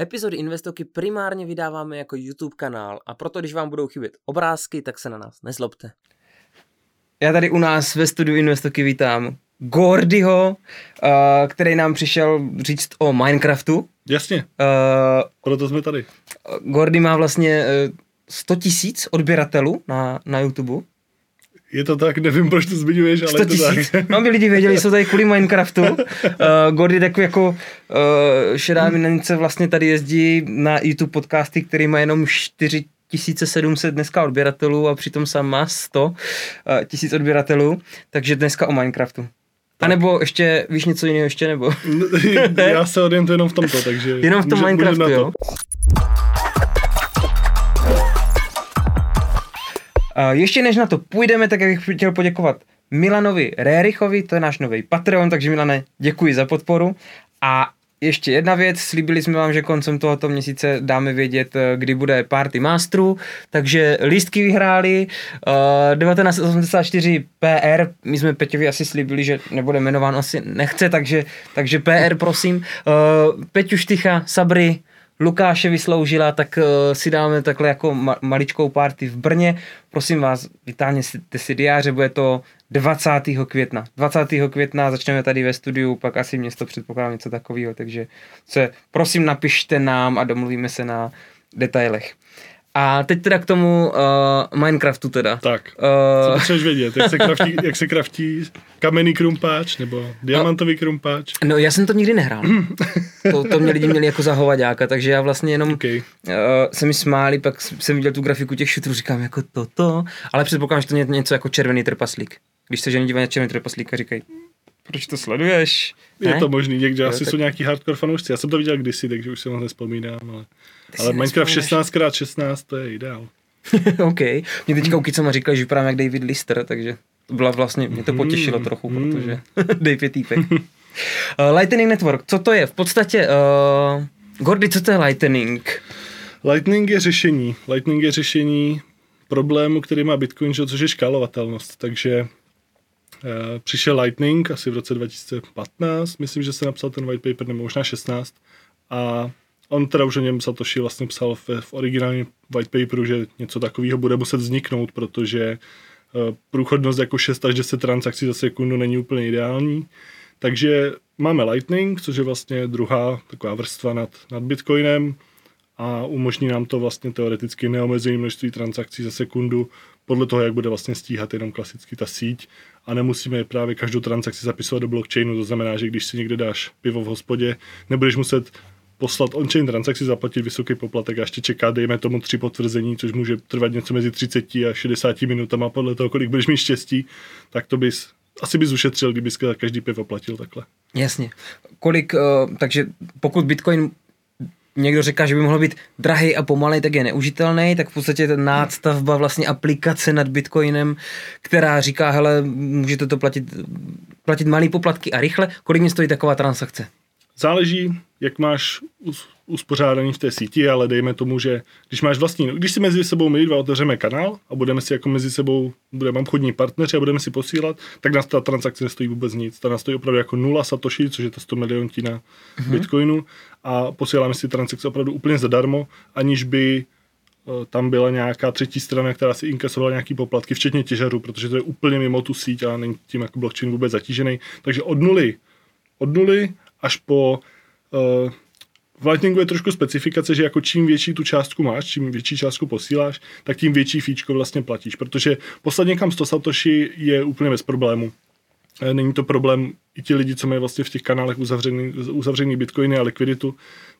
Epizody Investoky primárně vydáváme jako YouTube kanál a proto, když vám budou chybět obrázky, tak se na nás nezlobte. Já tady u nás ve studiu Investoky vítám Gordyho, uh, který nám přišel říct o Minecraftu. Jasně, uh, proto jsme tady. Gordy má vlastně uh, 100 tisíc odběratelů na, na YouTube. Je to tak, nevím, proč to zmiňuješ, ale 100 je to tak. No, aby lidi věděli, jsou tady kvůli Minecraftu. Uh, Gordy takový jako uh, šedá minence vlastně tady jezdí na YouTube podcasty, který má jenom 4 1700 dneska odběratelů a přitom sám má 100 uh, tisíc odběratelů, takže dneska o Minecraftu. A nebo ještě, víš něco jiného ještě, nebo? Já se orientuji jenom v tomto, takže... Jenom v tom může, Minecraftu, jo? Ještě než na to půjdeme, tak bych chtěl poděkovat Milanovi Rérichovi, to je náš nový Patreon, takže Milane, děkuji za podporu. A ještě jedna věc, slíbili jsme vám, že koncem tohoto měsíce dáme vědět, eh, kdy bude Party Masteru, takže lístky vyhráli, uh, 1984 PR, my jsme Peťovi asi slíbili, že nebude jmenován, asi nechce, takže, takže PR prosím. Uh, Peťu Štycha, Sabry, Lukáše vysloužila, tak uh, si dáme takhle jako ma- maličkou party v Brně. Prosím vás, vytáhněte si diáře, bude to 20. května. 20. května začneme tady ve studiu, pak asi město předpokládám něco takového, takže se prosím napište nám a domluvíme se na detailech. A teď teda k tomu uh, Minecraftu teda. Tak, uh, co potřebuješ vědět, jak se, kraftí, jak se kraftí kamenný krumpáč nebo diamantový krumpáč? No já jsem to nikdy nehrál. to, to mě lidi měli jako za hovaďáka, takže já vlastně jenom okay. uh, se mi smáli, pak jsem viděl tu grafiku těch šutrů, říkám jako toto, ale předpokládám, že to je něco jako červený trpaslík. Když se ženy dívají na červený trpaslík a říkají, proč to sleduješ? Je ne? to možný, někde asi tak... jsou nějaký hardcore fanoušci. Já jsem to viděl kdysi, takže už se moc nespomínám, ale, ale Minecraft 16x16 to je ideál. OK. Mě teďka u Kicoma říkali, že vypadám jak David Lister, takže to byla vlastně, mě to potěšilo mm, trochu, mm. protože Dave je týpek. uh, Lightning Network, co to je? V podstatě, uh, Gordy, co to je Lightning? Lightning je řešení. Lightning je řešení problému, který má Bitcoin, což je škálovatelnost. Takže přišel Lightning asi v roce 2015, myslím, že se napsal ten white paper, nebo možná 16, a on teda už o něm Satoshi vlastně psal v, v originálním white paperu, že něco takového bude muset vzniknout, protože eh, průchodnost jako 6 až 10 transakcí za sekundu není úplně ideální. Takže máme Lightning, což je vlastně druhá taková vrstva nad, nad Bitcoinem a umožní nám to vlastně teoreticky neomezené množství transakcí za sekundu podle toho, jak bude vlastně stíhat jenom klasicky ta síť a nemusíme právě každou transakci zapisovat do blockchainu. To znamená, že když si někde dáš pivo v hospodě, nebudeš muset poslat on-chain transakci, zaplatit vysoký poplatek a ještě čekat, dejme tomu tři potvrzení, což může trvat něco mezi 30 a 60 minutama podle toho, kolik budeš mít štěstí, tak to bys asi bys ušetřil, kdybys každý pivo platil takhle. Jasně. Kolik, uh, takže pokud Bitcoin někdo říká, že by mohl být drahý a pomalej, tak je neužitelný, tak v podstatě ta nástavba vlastně aplikace nad Bitcoinem, která říká, hele, můžete to platit, platit malý poplatky a rychle, kolik mě stojí taková transakce? Záleží, jak máš uspořádaný v té síti, ale dejme tomu, že když máš vlastní, když si mezi sebou my dva otevřeme kanál a budeme si jako mezi sebou, budeme obchodní partneři a budeme si posílat, tak nás ta transakce nestojí vůbec nic. Ta nás stojí opravdu jako nula satoshi, což je to 100 miliontina mm-hmm. bitcoinu a posíláme si transakce opravdu úplně zadarmo, aniž by eh, tam byla nějaká třetí strana, která si inkasovala nějaký poplatky, včetně těžaru, protože to je úplně mimo tu síť a není tím jako blockchain vůbec zatížený. Takže od nuly, od nuly až po uh, v Lightningu je trošku specifikace, že jako čím větší tu částku máš, čím větší částku posíláš, tak tím větší fíčko vlastně platíš, protože poslat někam 100 satoshi je úplně bez problému. Eh, není to problém i ti lidi, co mají vlastně v těch kanálech uzavřený, uzavřený bitcoiny a likviditu,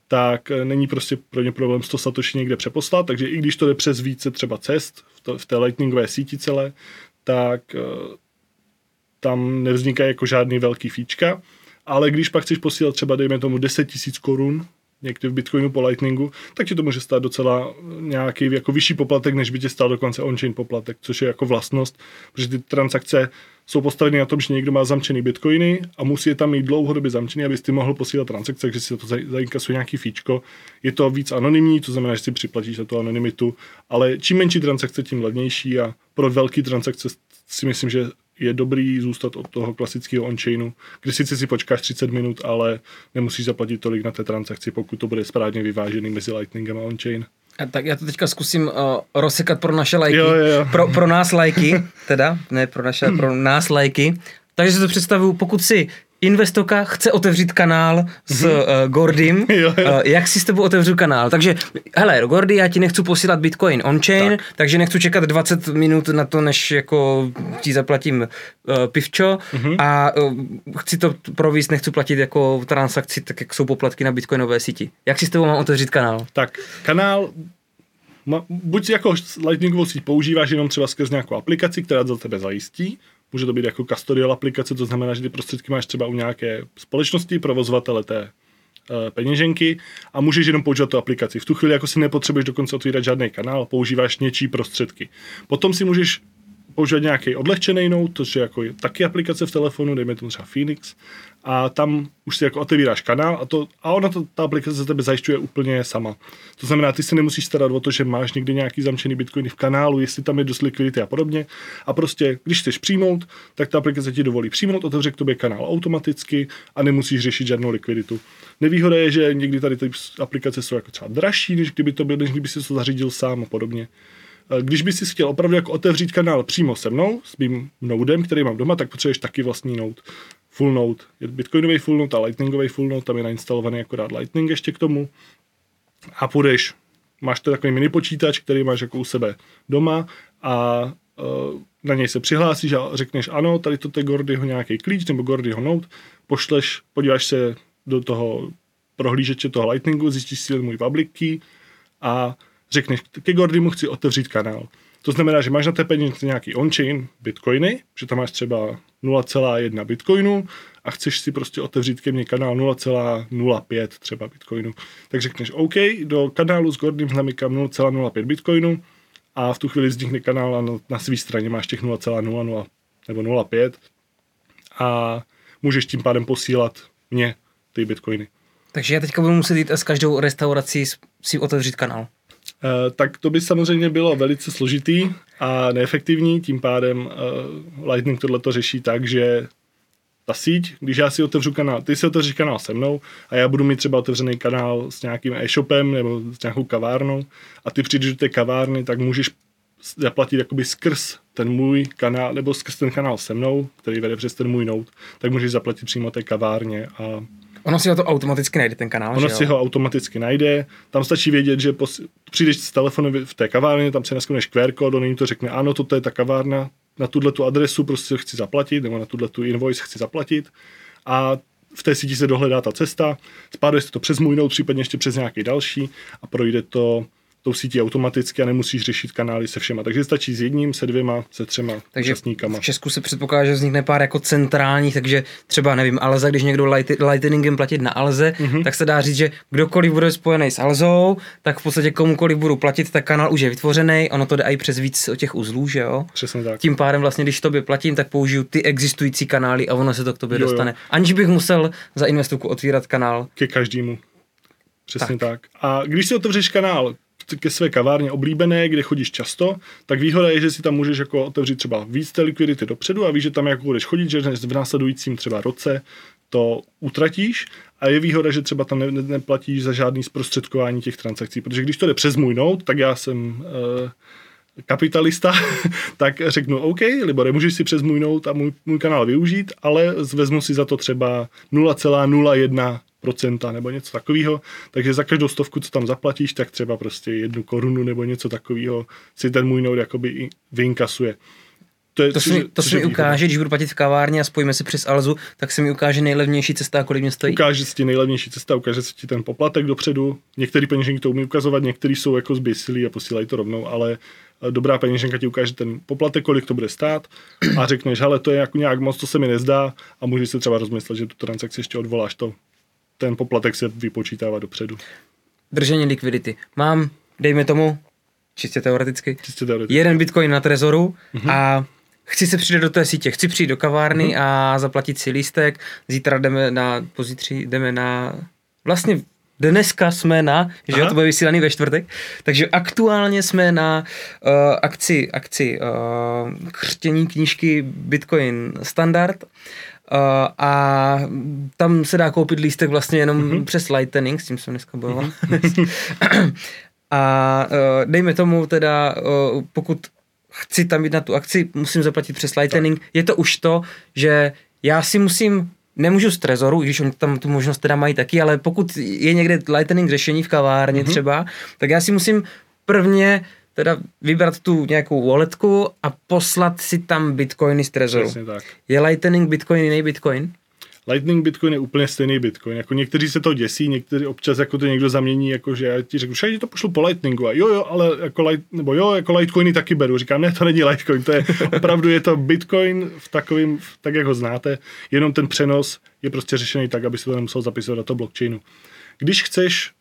tak eh, není prostě pro ně problém 100 satoshi někde přeposlat, takže i když to jde přes více třeba cest v, to, v té lightningové síti celé, tak tam nevznikají jako žádný velký fíčka ale když pak chceš posílat třeba, dejme tomu, 10 tisíc korun někdy v Bitcoinu po Lightningu, tak ti to může stát docela nějaký jako vyšší poplatek, než by tě stál dokonce on-chain poplatek, což je jako vlastnost, protože ty transakce jsou postaveny na tom, že někdo má zamčený bitcoiny a musí je tam mít dlouhodobě zamčený, abys ty mohl posílat transakce, takže si to zainkasuje nějaký fíčko. Je to víc anonymní, to znamená, že si připlatíš za tu anonymitu, ale čím menší transakce, tím levnější a pro velký transakce si myslím, že je dobrý zůstat od toho klasického on-chainu, kde sice si počkáš 30 minut, ale nemusíš zaplatit tolik na té transakci, pokud to bude správně vyvážený mezi Lightningem a on-chain. A tak já to teďka zkusím uh, rozsekat pro naše lajky. Jo, jo. Pro, pro nás lajky, teda, ne pro naše, pro nás lajky. Takže si to představuju, pokud si Investoka chce otevřít kanál s uh, Gordym. Jo, jo. Uh, jak si s tebou otevřu kanál? Takže, hele, Gordy, já ti nechci posílat Bitcoin on-chain, tak. takže nechci čekat 20 minut na to, než jako ti zaplatím uh, pivčo Mhm. a uh, chci to províst, nechci platit jako transakci, tak jak jsou poplatky na bitcoinové síti. Jak si s tebou mám otevřít kanál? Tak kanál, buď jako Lightningovou síť používáš jenom třeba skrz nějakou aplikaci, která za tebe zajistí, může to být jako custodial aplikace, to znamená, že ty prostředky máš třeba u nějaké společnosti, provozovatele té eh, peněženky a můžeš jenom používat tu aplikaci. V tu chvíli jako si nepotřebuješ dokonce otvírat žádný kanál, používáš něčí prostředky. Potom si můžeš používat nějaký odlehčený note, což je jako taky aplikace v telefonu, dejme tomu třeba Phoenix, a tam už si jako otevíráš kanál a, to, a ona to, ta aplikace za tebe zajišťuje úplně sama. To znamená, ty se nemusíš starat o to, že máš někde nějaký zamčený bitcoiny v kanálu, jestli tam je dost likvidity a podobně. A prostě, když chceš přijmout, tak ta aplikace ti dovolí přijmout, otevře k tobě kanál automaticky a nemusíš řešit žádnou likviditu. Nevýhoda je, že někdy tady ty aplikace jsou jako třeba dražší, než kdyby to byl, než kdyby si to zařídil sám a podobně. Když by si chtěl opravdu jako otevřít kanál přímo se mnou, s mým nodem, který mám doma, tak potřebuješ taky vlastní node. Full node. Je bitcoinový full node a lightningový full node, tam je nainstalovaný akorát lightning ještě k tomu. A půjdeš, máš to takový mini počítač, který máš jako u sebe doma a uh, na něj se přihlásíš a řekneš ano, tady to je Gordyho nějaký klíč nebo Gordyho node, pošleš, podíváš se do toho prohlížeče toho Lightningu, zjistíš si můj public key a řekneš, ke Gordymu chci otevřít kanál. To znamená, že máš na té peněžence nějaký on-chain bitcoiny, že tam máš třeba 0,1 bitcoinu a chceš si prostě otevřít ke mně kanál 0,05 třeba bitcoinu. Tak řekneš OK, do kanálu s Gordym zamykám 0,05 bitcoinu a v tu chvíli vznikne kanál a na, své straně máš těch 0,00 nebo 0,5 a můžeš tím pádem posílat mě ty bitcoiny. Takže já teďka budu muset jít s každou restaurací si otevřít kanál. Eh, tak to by samozřejmě bylo velice složitý a neefektivní, tím pádem uh, Lightning tohle to řeší tak, že ta síť, když já si otevřu kanál, ty si otevřeš kanál se mnou a já budu mít třeba otevřený kanál s nějakým e-shopem nebo s nějakou kavárnou a ty přijdeš do té kavárny, tak můžeš zaplatit jakoby skrz ten můj kanál, nebo skrz ten kanál se mnou, který vede přes ten můj note, tak můžeš zaplatit přímo té kavárně a Ono si ho to automaticky najde, ten kanál, Ono že si jo? ho automaticky najde, tam stačí vědět, že pos- přijdeš s telefonem v té kavárně, tam si naskneš QR kód, on to řekne, ano, toto je ta kavárna, na tuhle tu adresu prostě chci zaplatit, nebo na tuhle tu invoice chci zaplatit a v té síti se dohledá ta cesta, spáduje se to přes můj note, případně ještě přes nějaký další a projde to tou sítí automaticky a nemusíš řešit kanály se všema. Takže stačí s jedním, se dvěma, se třema Takže účastníkama. v Česku se předpokládá, že vznikne pár jako centrálních, takže třeba, nevím, Alza, když někdo light, lightningem platit na Alze, Mhm. mm-hmm. tak se dá říct, že kdokoliv bude spojený s Alzou, tak v podstatě komukoliv budu platit, tak kanál už je vytvořený, ono to jde i přes víc o těch uzlů, že jo? Přesně tak. Tím pádem vlastně, když tobě platím, tak použiju ty existující kanály a ono se to k tobě Jo, jo. dostane. Aniž bych musel za investovku otvírat kanál. ke každému. Přesně tak. tak. A když si otevřeš kanál ke své kavárně oblíbené, kde chodíš často, tak výhoda je, že si tam můžeš jako otevřít třeba víc té likvidity dopředu a víš, že tam jako budeš chodit, že v následujícím třeba roce to utratíš a je výhoda, že třeba tam ne, ne, neplatíš za žádný zprostředkování těch transakcí, protože když to jde přes můj note, tak já jsem uh, kapitalista, tak řeknu OK, Libore, můžeš si přes můj a můj, můj kanál využít, ale vezmu si za to třeba 0,01 procenta nebo něco takového, takže za každou stovku, co tam zaplatíš, tak třeba prostě jednu korunu nebo něco takového si ten můj node jakoby vyinkasuje. To, je, To což se mi, je- to je mi ukáže, když budu platit v kavárně a spojíme se přes Alzu, tak se mi ukáže nejlevnější cesta, kolik mě stojí. Ukáže se ti nejlevnější cesta, ukáže se ti ten poplatek dopředu. Některý peněženky to umí ukazovat, některý jsou jako zběsilí a posílají to rovnou, ale eh, dobrá peněženka ti ukáže ten poplatek, kolik to bude stát a řekneš, hele, to je jako nějak moc, to se mi nezdá a můžeš se třeba rozmyslet, že tu transakci ještě odvoláš to. Ten poplatek se vypočítává dopředu. Držení likvidity. Mám, dejme tomu, čistě teoreticky, Čistě teoreticky. jeden bitcoin na trezoru Mhm. a chci se přijít do té sítě, chci přijít do kavárny a zaplatit si lístek, zítra jdeme na, pozítří jdeme na, vlastně dneska jsme na, že jo, Aha. to bude vysílaný ve čtvrtek, takže aktuálně jsme na uh, akci, akci uh, křtění knížky Bitcoin Standard uh, a tam se dá koupit lístek vlastně jenom Mhm. mm-hmm. přes Lightning, s tím jsem dneska bojoval. a uh, dejme tomu teda, uh, pokud chci tam jít na tu akci, musím zaplatit přes Lightning. Je to už to, že já si musím nemůžu z trezoru, i když oni tam tu možnost teda mají taky, ale pokud je někde Lightning řešení v kavárně mm-hmm. třeba, tak já si musím prvně teda vybrat tu nějakou walletku a poslat si tam bitcoiny z trezoru. Přesně tak. Je Lightning Bitcoin jiný Bitcoin? Lightning Bitcoin je úplně stejný Bitcoin. Jako někteří se to děsí, někteří občas jako to někdo zamění, jako že já ti řeknu, že to pošlu po Lightningu a jo, jo, ale jako light, nebo jo, jako Litecoiny taky beru. Říkám, ne, to není Litecoin, to je opravdu je to Bitcoin v takovým, v- tak jak ho znáte, jenom ten přenos je prostě řešený tak, aby se to nemusel zapisovat do toho blockchainu. Když chceš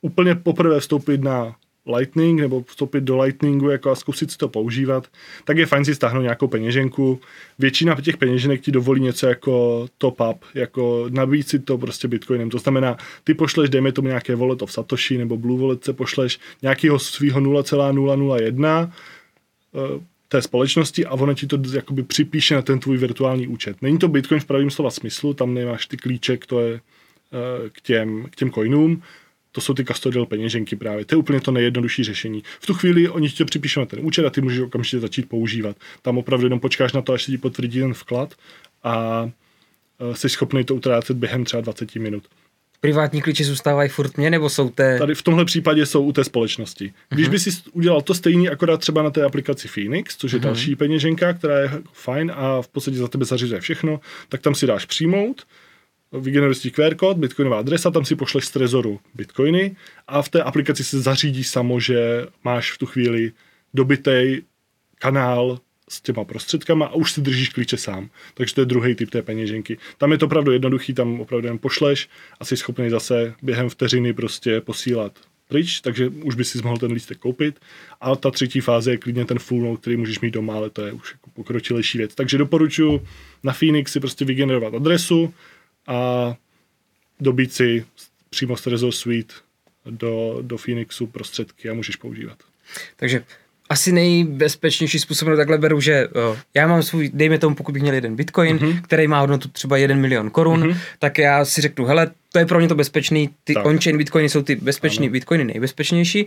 úplně poprvé vstoupit na Lightning nebo vstoupit do Lightningu jako a zkusit si to používat, tak je fajn si stáhnout nějakou peněženku. Většina těch peněženek ti dovolí něco jako top up, jako nabít si to prostě bitcoinem. To znamená, ty pošleš, dejme tomu nějaké wallet of Satoshi nebo Blue Wallet se pošleš nějakého svého 0,001 eh, té společnosti a ono ti to jakoby připíše na ten tvůj virtuální účet. Není to Bitcoin v pravém slova smyslu, tam nemáš ty klíče k, to je, eh, k, těm, k těm coinům, to jsou ty custodial peněženky právě. To je úplně to nejjednodušší řešení. V tu chvíli oni ti to připíšou na ten účet a ty můžeš okamžitě začít používat. Tam opravdu jenom počkáš na to, až se ti potvrdí ten vklad a eh, jsi schopný to utrácet během třeba 20 minut. Privátní klíče zůstávají furt mě, nebo jsou té... Tady v tomhle případě jsou u té společnosti. Když Mhm. by si udělal to stejný, akorát třeba na té aplikaci Phoenix, což je Mhm. další peněženka, která je fajn a v podstatě za tebe zařizuje všechno, tak tam si dáš přijmout, vygeneruješ si QR kód, bitcoinová adresa, tam si pošleš z trezoru bitcoiny a v té aplikaci se zařídí samo, že máš v tu chvíli dobitej kanál s těma prostředkama a už si držíš klíče sám. Takže to je druhý typ té peněženky. Tam je to opravdu jednoduchý, tam opravdu jen pošleš a jsi schopný zase během vteřiny prostě posílat pryč, takže už by si mohl ten lístek koupit. A ta třetí fáze je klidně ten full note, který můžeš mít doma, ale to je už jako pokročilejší věc. Takže doporučuji na Phoenix si prostě vygenerovat adresu a dobít si přímo z Trezor Suite do, do Phoenixu prostředky a můžeš používat. Takže asi nejbezpečnější způsob, no takhle beru, že uh, já mám svůj, dejme tomu, pokud bych měl jeden bitcoin, Mhm. mm-hmm. který má hodnotu třeba 1 milion korun, Mhm. mm-hmm. tak já si řeknu, hele, to je pro mě to bezpečný, ty Tak. on-chain bitcoiny jsou ty bezpečný Ano. bitcoiny nejbezpečnější.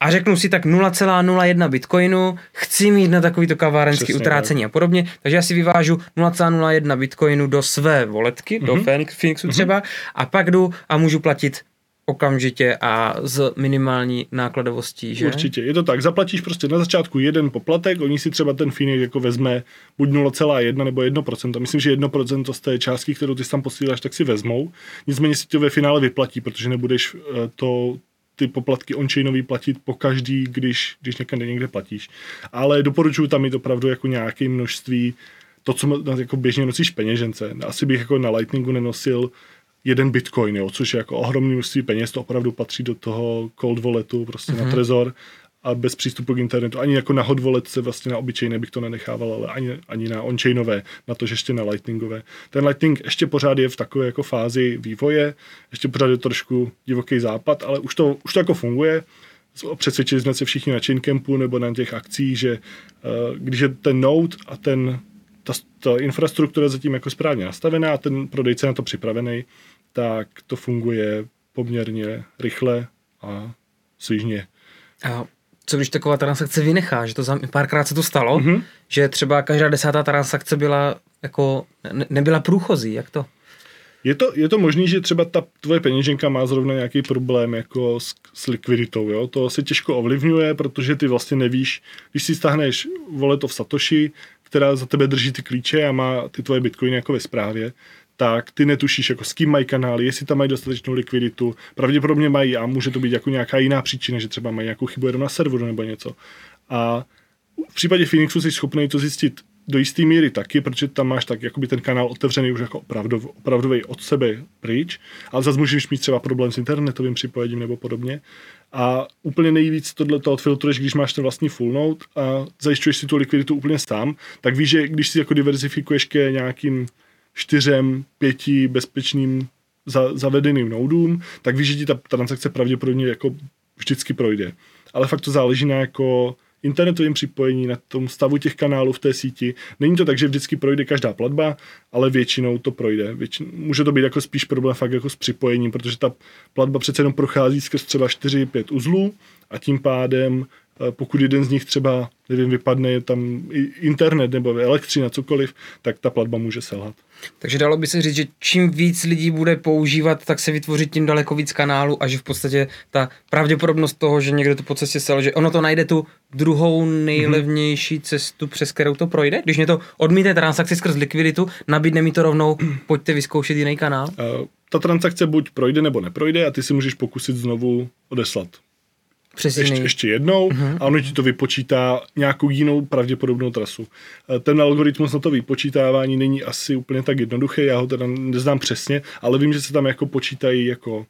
A řeknu si tak 0,01 bitcoinu, chci mít na takovýto kavárenský Přesně utrácení a podobně, takže já si vyvážu 0,01 bitcoinu do své voletky, mm-hmm. do Mhm. Phoenix, Phoenixu třeba, a pak jdu a můžu platit okamžitě a z minimální nákladovostí, že? Určitě, je to tak. Zaplatíš prostě na začátku jeden poplatek, oni si třeba ten Phoenix jako vezme buď 0,1 nebo 1%. Myslím, že 1% z té částky, kterou ty tam posíláš, tak si vezmou. Nicméně si to ve finále vyplatí, protože nebudeš eh, to ty poplatky on-chainový platit po každý, když, když někde, někde platíš. Ale doporučuji tam mít opravdu jako nějaké množství to, co jako běžně nosíš peněžence. Asi bych jako na Lightningu nenosil jeden bitcoin, jo, což je jako ohromné množství peněz, to opravdu patří do toho cold walletu, prostě mm-hmm. na Trezor a bez přístupu k internetu. Ani jako na se vlastně na obyčejné bych to nenechával, ale ani, ani na on-chainové, na to, že ještě na lightningové. Ten lightning ještě pořád je v takové jako fázi vývoje, ještě pořád je trošku divoký západ, ale už to, už to jako funguje. Přesvědčili jsme se všichni na Chaincampu nebo na těch akcích, že uh, když je ten node a ten ta, ta infrastruktura zatím jako správně nastavená a ten prodejce na to připravený, tak to funguje poměrně rychle a svižně. A co když taková transakce vynechá, že to za, párkrát se to stalo, Mhm. mm-hmm. že třeba každá desátá transakce byla jako, ne, nebyla průchozí, jak to? Je to, je to možné, že třeba ta tvoje peněženka má zrovna nějaký problém jako s, s likviditou, jo? To se těžko ovlivňuje, protože ty vlastně nevíš, když si stáhneš wallet of Satoshi, která za tebe drží ty klíče a má ty tvoje bitcoiny jako ve správě, tak ty netušíš, jako s kým mají kanály, jestli tam mají dostatečnou likviditu. Pravděpodobně mají a může to být jako nějaká jiná příčina, že třeba mají nějakou chybu jenom na serveru nebo něco. A v případě Phoenixu jsi schopný to zjistit do jisté míry taky, protože tam máš tak jakoby ten kanál otevřený už jako opravdov, opravdový od sebe pryč, ale zase můžeš mít třeba problém s internetovým připojením nebo podobně. A úplně nejvíc tohle to odfiltruješ, když máš ten vlastní full node a zajišťuješ si tu likviditu úplně sám, tak víš, že když si jako diverzifikuješ ke nějakým čtyřem, pěti bezpečným za, zavedeným noudům, tak víš, že ti ta transakce pravděpodobně jako vždycky projde. Ale fakt to záleží na jako internetovém připojení, na tom stavu těch kanálů v té síti. Není to tak, že vždycky projde každá platba, ale většinou to projde. Většin, může to být jako spíš problém fakt jako s připojením, protože ta platba přece jenom prochází skrz třeba 4-5 uzlů a tím pádem pokud jeden z nich třeba, nevím, vypadne tam internet nebo elektřina, cokoliv, tak ta platba může selhat. Takže dalo by se říct, že čím víc lidí bude používat, tak se vytvoří tím daleko víc kanálů a že v podstatě ta pravděpodobnost toho, že někdo to po cestě sel, že ono to najde tu druhou nejlevnější cestu, přes kterou to projde. Když mě to odmítne transakci skrz likviditu, nabídne mi to rovnou, pojďte vyzkoušet jiný kanál. Uh, ta transakce buď projde nebo neprojde a ty si můžeš pokusit znovu odeslat přes ještě, ještě jednou uh-huh. a ono ti to vypočítá nějakou jinou pravděpodobnou trasu. Eh, ten algoritmus na to vypočítávání není asi úplně tak jednoduchý, já ho teda neznám přesně, ale vím, že se tam jako počítají jako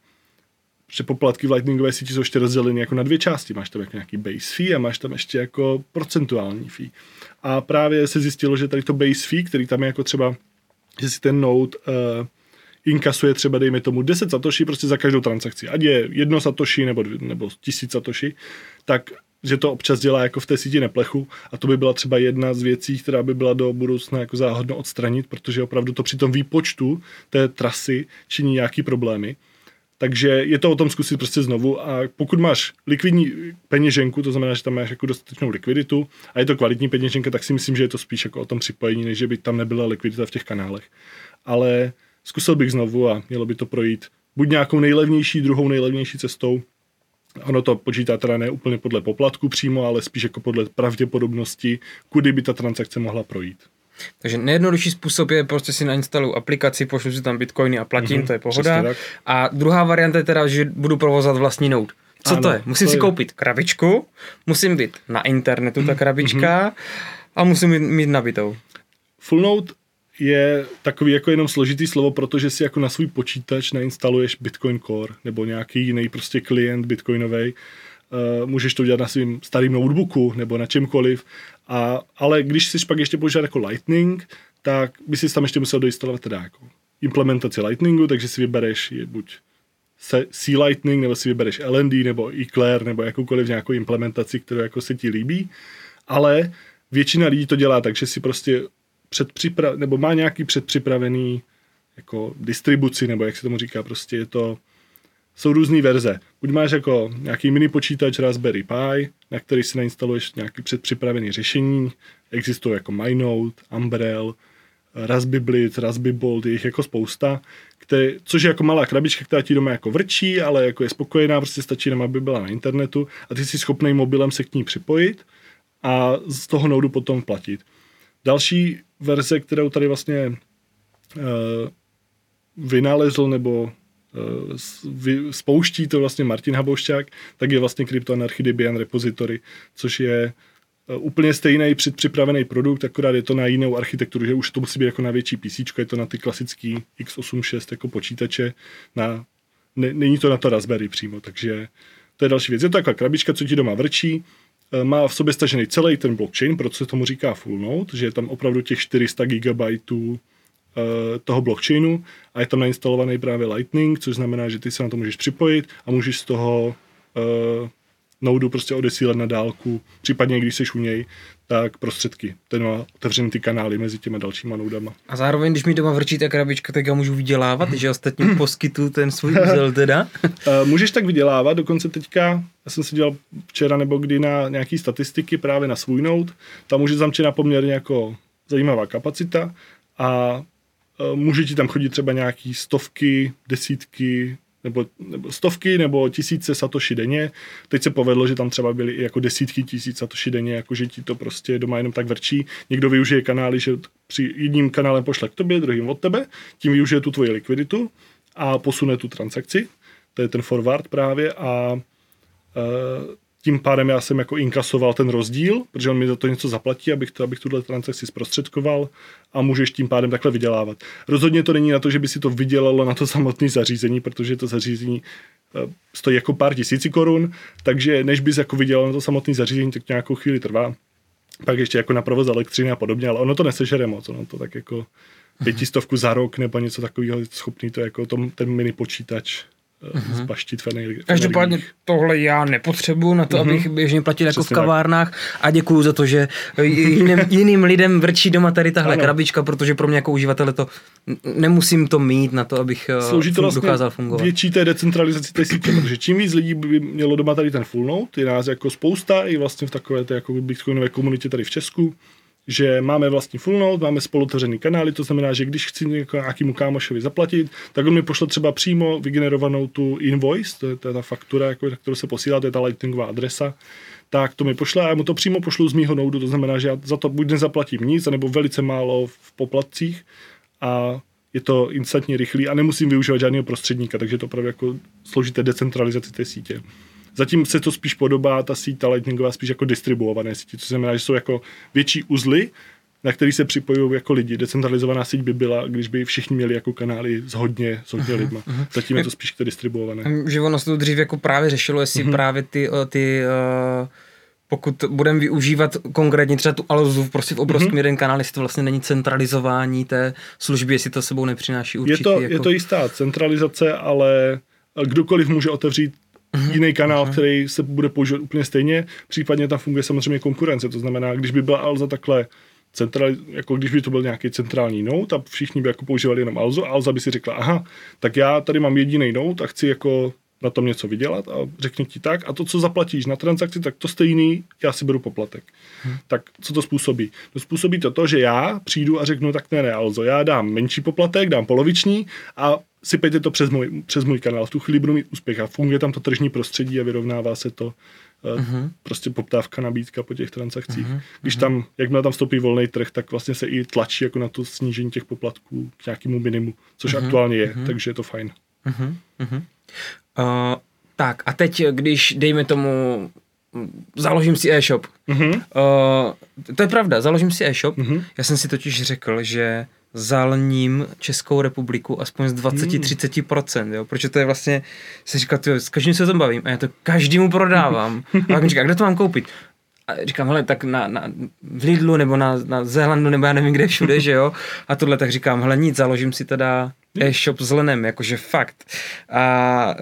že poplatky v Lightningové síti jsou ještě rozděleny jako na dvě části. Máš tam jako nějaký base fee a máš tam ještě jako procentuální fee. A právě se zjistilo, že tady to base fee, který tam je jako třeba, že si ten node uh, inkasuje třeba, dejme tomu, 10 satoshi prostě za každou transakci. Ať je jedno satoshi nebo, nebo tisíc satoshi, tak že to občas dělá jako v té síti neplechu a to by byla třeba jedna z věcí, která by byla do budoucna jako záhodno odstranit, protože opravdu to při tom výpočtu té trasy činí nějaký problémy. Takže je to o tom zkusit prostě znovu a pokud máš likvidní peněženku, to znamená, že tam máš jako dostatečnou likviditu a je to kvalitní peněženka, tak si myslím, že je to spíš jako o tom připojení, než že by tam nebyla likvidita v těch kanálech. Ale zkusil bych znovu a mělo by to projít buď nějakou nejlevnější, druhou nejlevnější cestou. Ono to počítá teda ne úplně podle poplatku přímo, ale spíš jako podle pravděpodobnosti, kudy by ta transakce mohla projít. Takže nejjednodušší způsob je prostě si nainstaluju aplikaci, pošlu si tam bitcoiny a platím, mm-hmm, to je pohoda. A druhá varianta je teda, že budu provozovat vlastní node. Co ano, to je? Musím to si je... koupit krabičku, musím být na internetu ta krabička mm-hmm. a musím mít, mít nabitou. Full node je takový jako jenom složitý slovo, protože si jako na svůj počítač nainstaluješ Bitcoin Core nebo nějaký jiný prostě klient bitcoinový. Uh, můžeš to udělat na svým starým notebooku nebo na čemkoliv, a, ale když si pak ještě používat jako Lightning, tak by si tam ještě musel doinstalovat teda jako implementaci Lightningu, takže si vybereš je buď C Lightning, nebo si vybereš LND, nebo Eclair, nebo jakoukoliv nějakou implementaci, kterou jako se ti líbí, ale většina lidí to dělá tak, že si prostě předpřipra- nebo má nějaký předpřipravený jako distribuci, nebo jak se tomu říká, prostě je to, jsou různé verze. Buď máš jako nějaký mini počítač Raspberry Pi, na který si nainstaluješ nějaký předpřipravený řešení, existují jako MyNote, Umbrel, Raspberry Blitz, Raspberry Bolt, je jich jako spousta, které, což je jako malá krabička, která ti doma jako vrčí, ale jako je spokojená, prostě stačí nám, aby byla na internetu a ty jsi schopný mobilem se k ní připojit a z toho noudu potom platit. Další verze, kterou tady vlastně uh, vynalezl nebo vy, spouští to vlastně Martin Haboušťák, tak je vlastně CryptoAnarchy Debian Repository, což je uh, úplně stejný předpřipravený produkt, akorát je to na jinou architekturu, že už to musí být jako na větší PC, je to na ty klasický x86 jako počítače, na, ne, není to na to Raspberry přímo, takže to je další věc. Je to taková krabička, co ti doma vrčí, Eh, má v sobě stažený celý ten blockchain, proto se tomu říká full node, že je tam opravdu těch 400 GB uh, toho blockchainu a je tam nainstalovaný právě Lightning, což znamená, že ty se na to můžeš připojit a můžeš z toho nodu prostě odesílat na dálku, případně když jsi u něj, tak prostředky. Ten má otevřený ty kanály mezi těma dalšíma noudama. A zároveň, když mi doma vrčí ta krabička, tak já můžu vydělávat, že ostatním poskytu ten svůj úzel teda? Eh, můžeš tak vydělávat, dokonce teďka, já jsem si dělal včera nebo kdy na nějaký statistiky právě na svůj nout, tam může zamčená poměrně jako zajímavá kapacita a eh, může ti tam chodit třeba nějaký stovky, desítky, nebo, nebo stovky nebo tisíce satoshi denně. Teď se povedlo, že tam třeba byly i jako desítky tisíc satoshi denně, jako že ti to prostě doma jenom tak vrčí. Někdo využije kanály, že při jedním kanálem pošle k tobě, druhým od tebe, tím využije tu tvoji likviditu a posune tu transakci. To je ten forward právě a e, tím pádem já jsem jako inkasoval ten rozdíl, protože on mi za to něco zaplatí, abych, to, abych tuhle transakci zprostředkoval a můžeš tím pádem takhle vydělávat. Rozhodně to není na to, že by si to vydělalo na to samotné zařízení, protože to zařízení eh, stojí jako pár tisíci korun, takže než bys jako vydělal na to samotné zařízení, tak nějakou chvíli trvá. Pak ještě jako na provoz elektřiny a podobně, ale ono to nesežere moc, ono to tak jako pětistovku za rok nebo něco takového, schopný to jako tom, ten mini počítač uh-huh. zbaštit v energiích. Každopádně tohle já nepotřebuju na to, uh-huh. abych běžně platil jako v kavárnách tak. a děkuju za to, že jiným, jiným lidem vrčí doma tady tahle ano. krabička, protože pro mě jako uživatele to nemusím to mít na to, abych eh, Slouží to vlastně dokázal fungovat. větší té decentralizaci té sítě, protože čím víc lidí by mělo doma tady ten full note, je nás jako spousta i vlastně v takové té jako bitcoinové komunitě tady v Česku, že máme vlastní full node, máme spolutvořený kanály, to znamená, že když chci nějakému kámošovi zaplatit, tak on mi pošle třeba přímo vygenerovanou tu invoice, to je, to je ta faktura, jako, kterou se posílá, to je ta lightningová adresa, tak to mi pošle a já mu to přímo pošlu z mýho noudu, to znamená, že já za to buď nezaplatím nic, nebo velice málo v poplatcích a je to instantně rychlý a nemusím využívat žádného prostředníka, takže to opravdu jako složité decentralizaci té sítě. Zatím se to spíš podobá, ta síť, ta lightningová, spíš jako distribuované sítě, to znamená, že jsou jako větší uzly, na který se připojují jako lidi. Decentralizovaná síť by byla, když by všichni měli jako kanály s hodně, s hodně uh-huh, lidma. Uh-huh. Zatím je to spíš to distribuované. Že ono se to dřív jako právě řešilo, jestli uh-huh. právě ty, eh, ty uh, pokud budeme využívat konkrétně třeba tu Alzu prostě v obrovském mm-hmm. jeden kanál, jestli to vlastně není centralizování té služby, jestli to sebou nepřináší určitý... Je to, jako... je to jistá centralizace, ale kdokoliv může otevřít mm-hmm. jiný kanál, mm-hmm. který se bude používat úplně stejně. Případně tam funguje samozřejmě konkurence. To znamená, když by byla Alza takhle central, jako když by to byl nějaký centrální node a všichni by jako používali jenom Alzu a Alza by si řekla, aha, tak já tady mám jediný node a chci jako na tom něco vydělat a řekni ti tak a to, co zaplatíš na transakci, tak to stejný, já si beru poplatek. Hmm. Tak co to způsobí? To způsobí to to, že já přijdu a řeknu, tak ne, ne, Alzo, já dám menší poplatek, dám poloviční a sypejte to přes můj, přes můj kanál. V tu chvíli budu mít úspěch a funguje tam to tržní prostředí a vyrovnává se to uh-huh. prostě poptávka, nabídka po těch transakcích. Uh-huh. Když tam, jakmile tam vstoupí volný trh, tak vlastně se i tlačí jako na to snížení těch poplatků k nějakému minimu, což uh-huh. aktuálně je, uh-huh. takže je to fajn. Uh-huh. Uh-huh. Uh, tak a teď, když dejme tomu založím si e-shop. Uh-huh. Uh, to je pravda, založím si e-shop. Uh-huh. Já jsem si totiž řekl, že zalním Českou republiku aspoň z 20-30%, hmm. jo, protože to je vlastně, se říká, tyjo, s každým se o tom bavím a já to každému prodávám. A pak mi říká, kde to mám koupit? A říkám, hele, tak na, na, v Lidlu nebo na, na Zélandu nebo já nevím kde všude, že jo. A tohle tak říkám, hele, nic, založím si teda e-shop s lenem, jakože fakt. A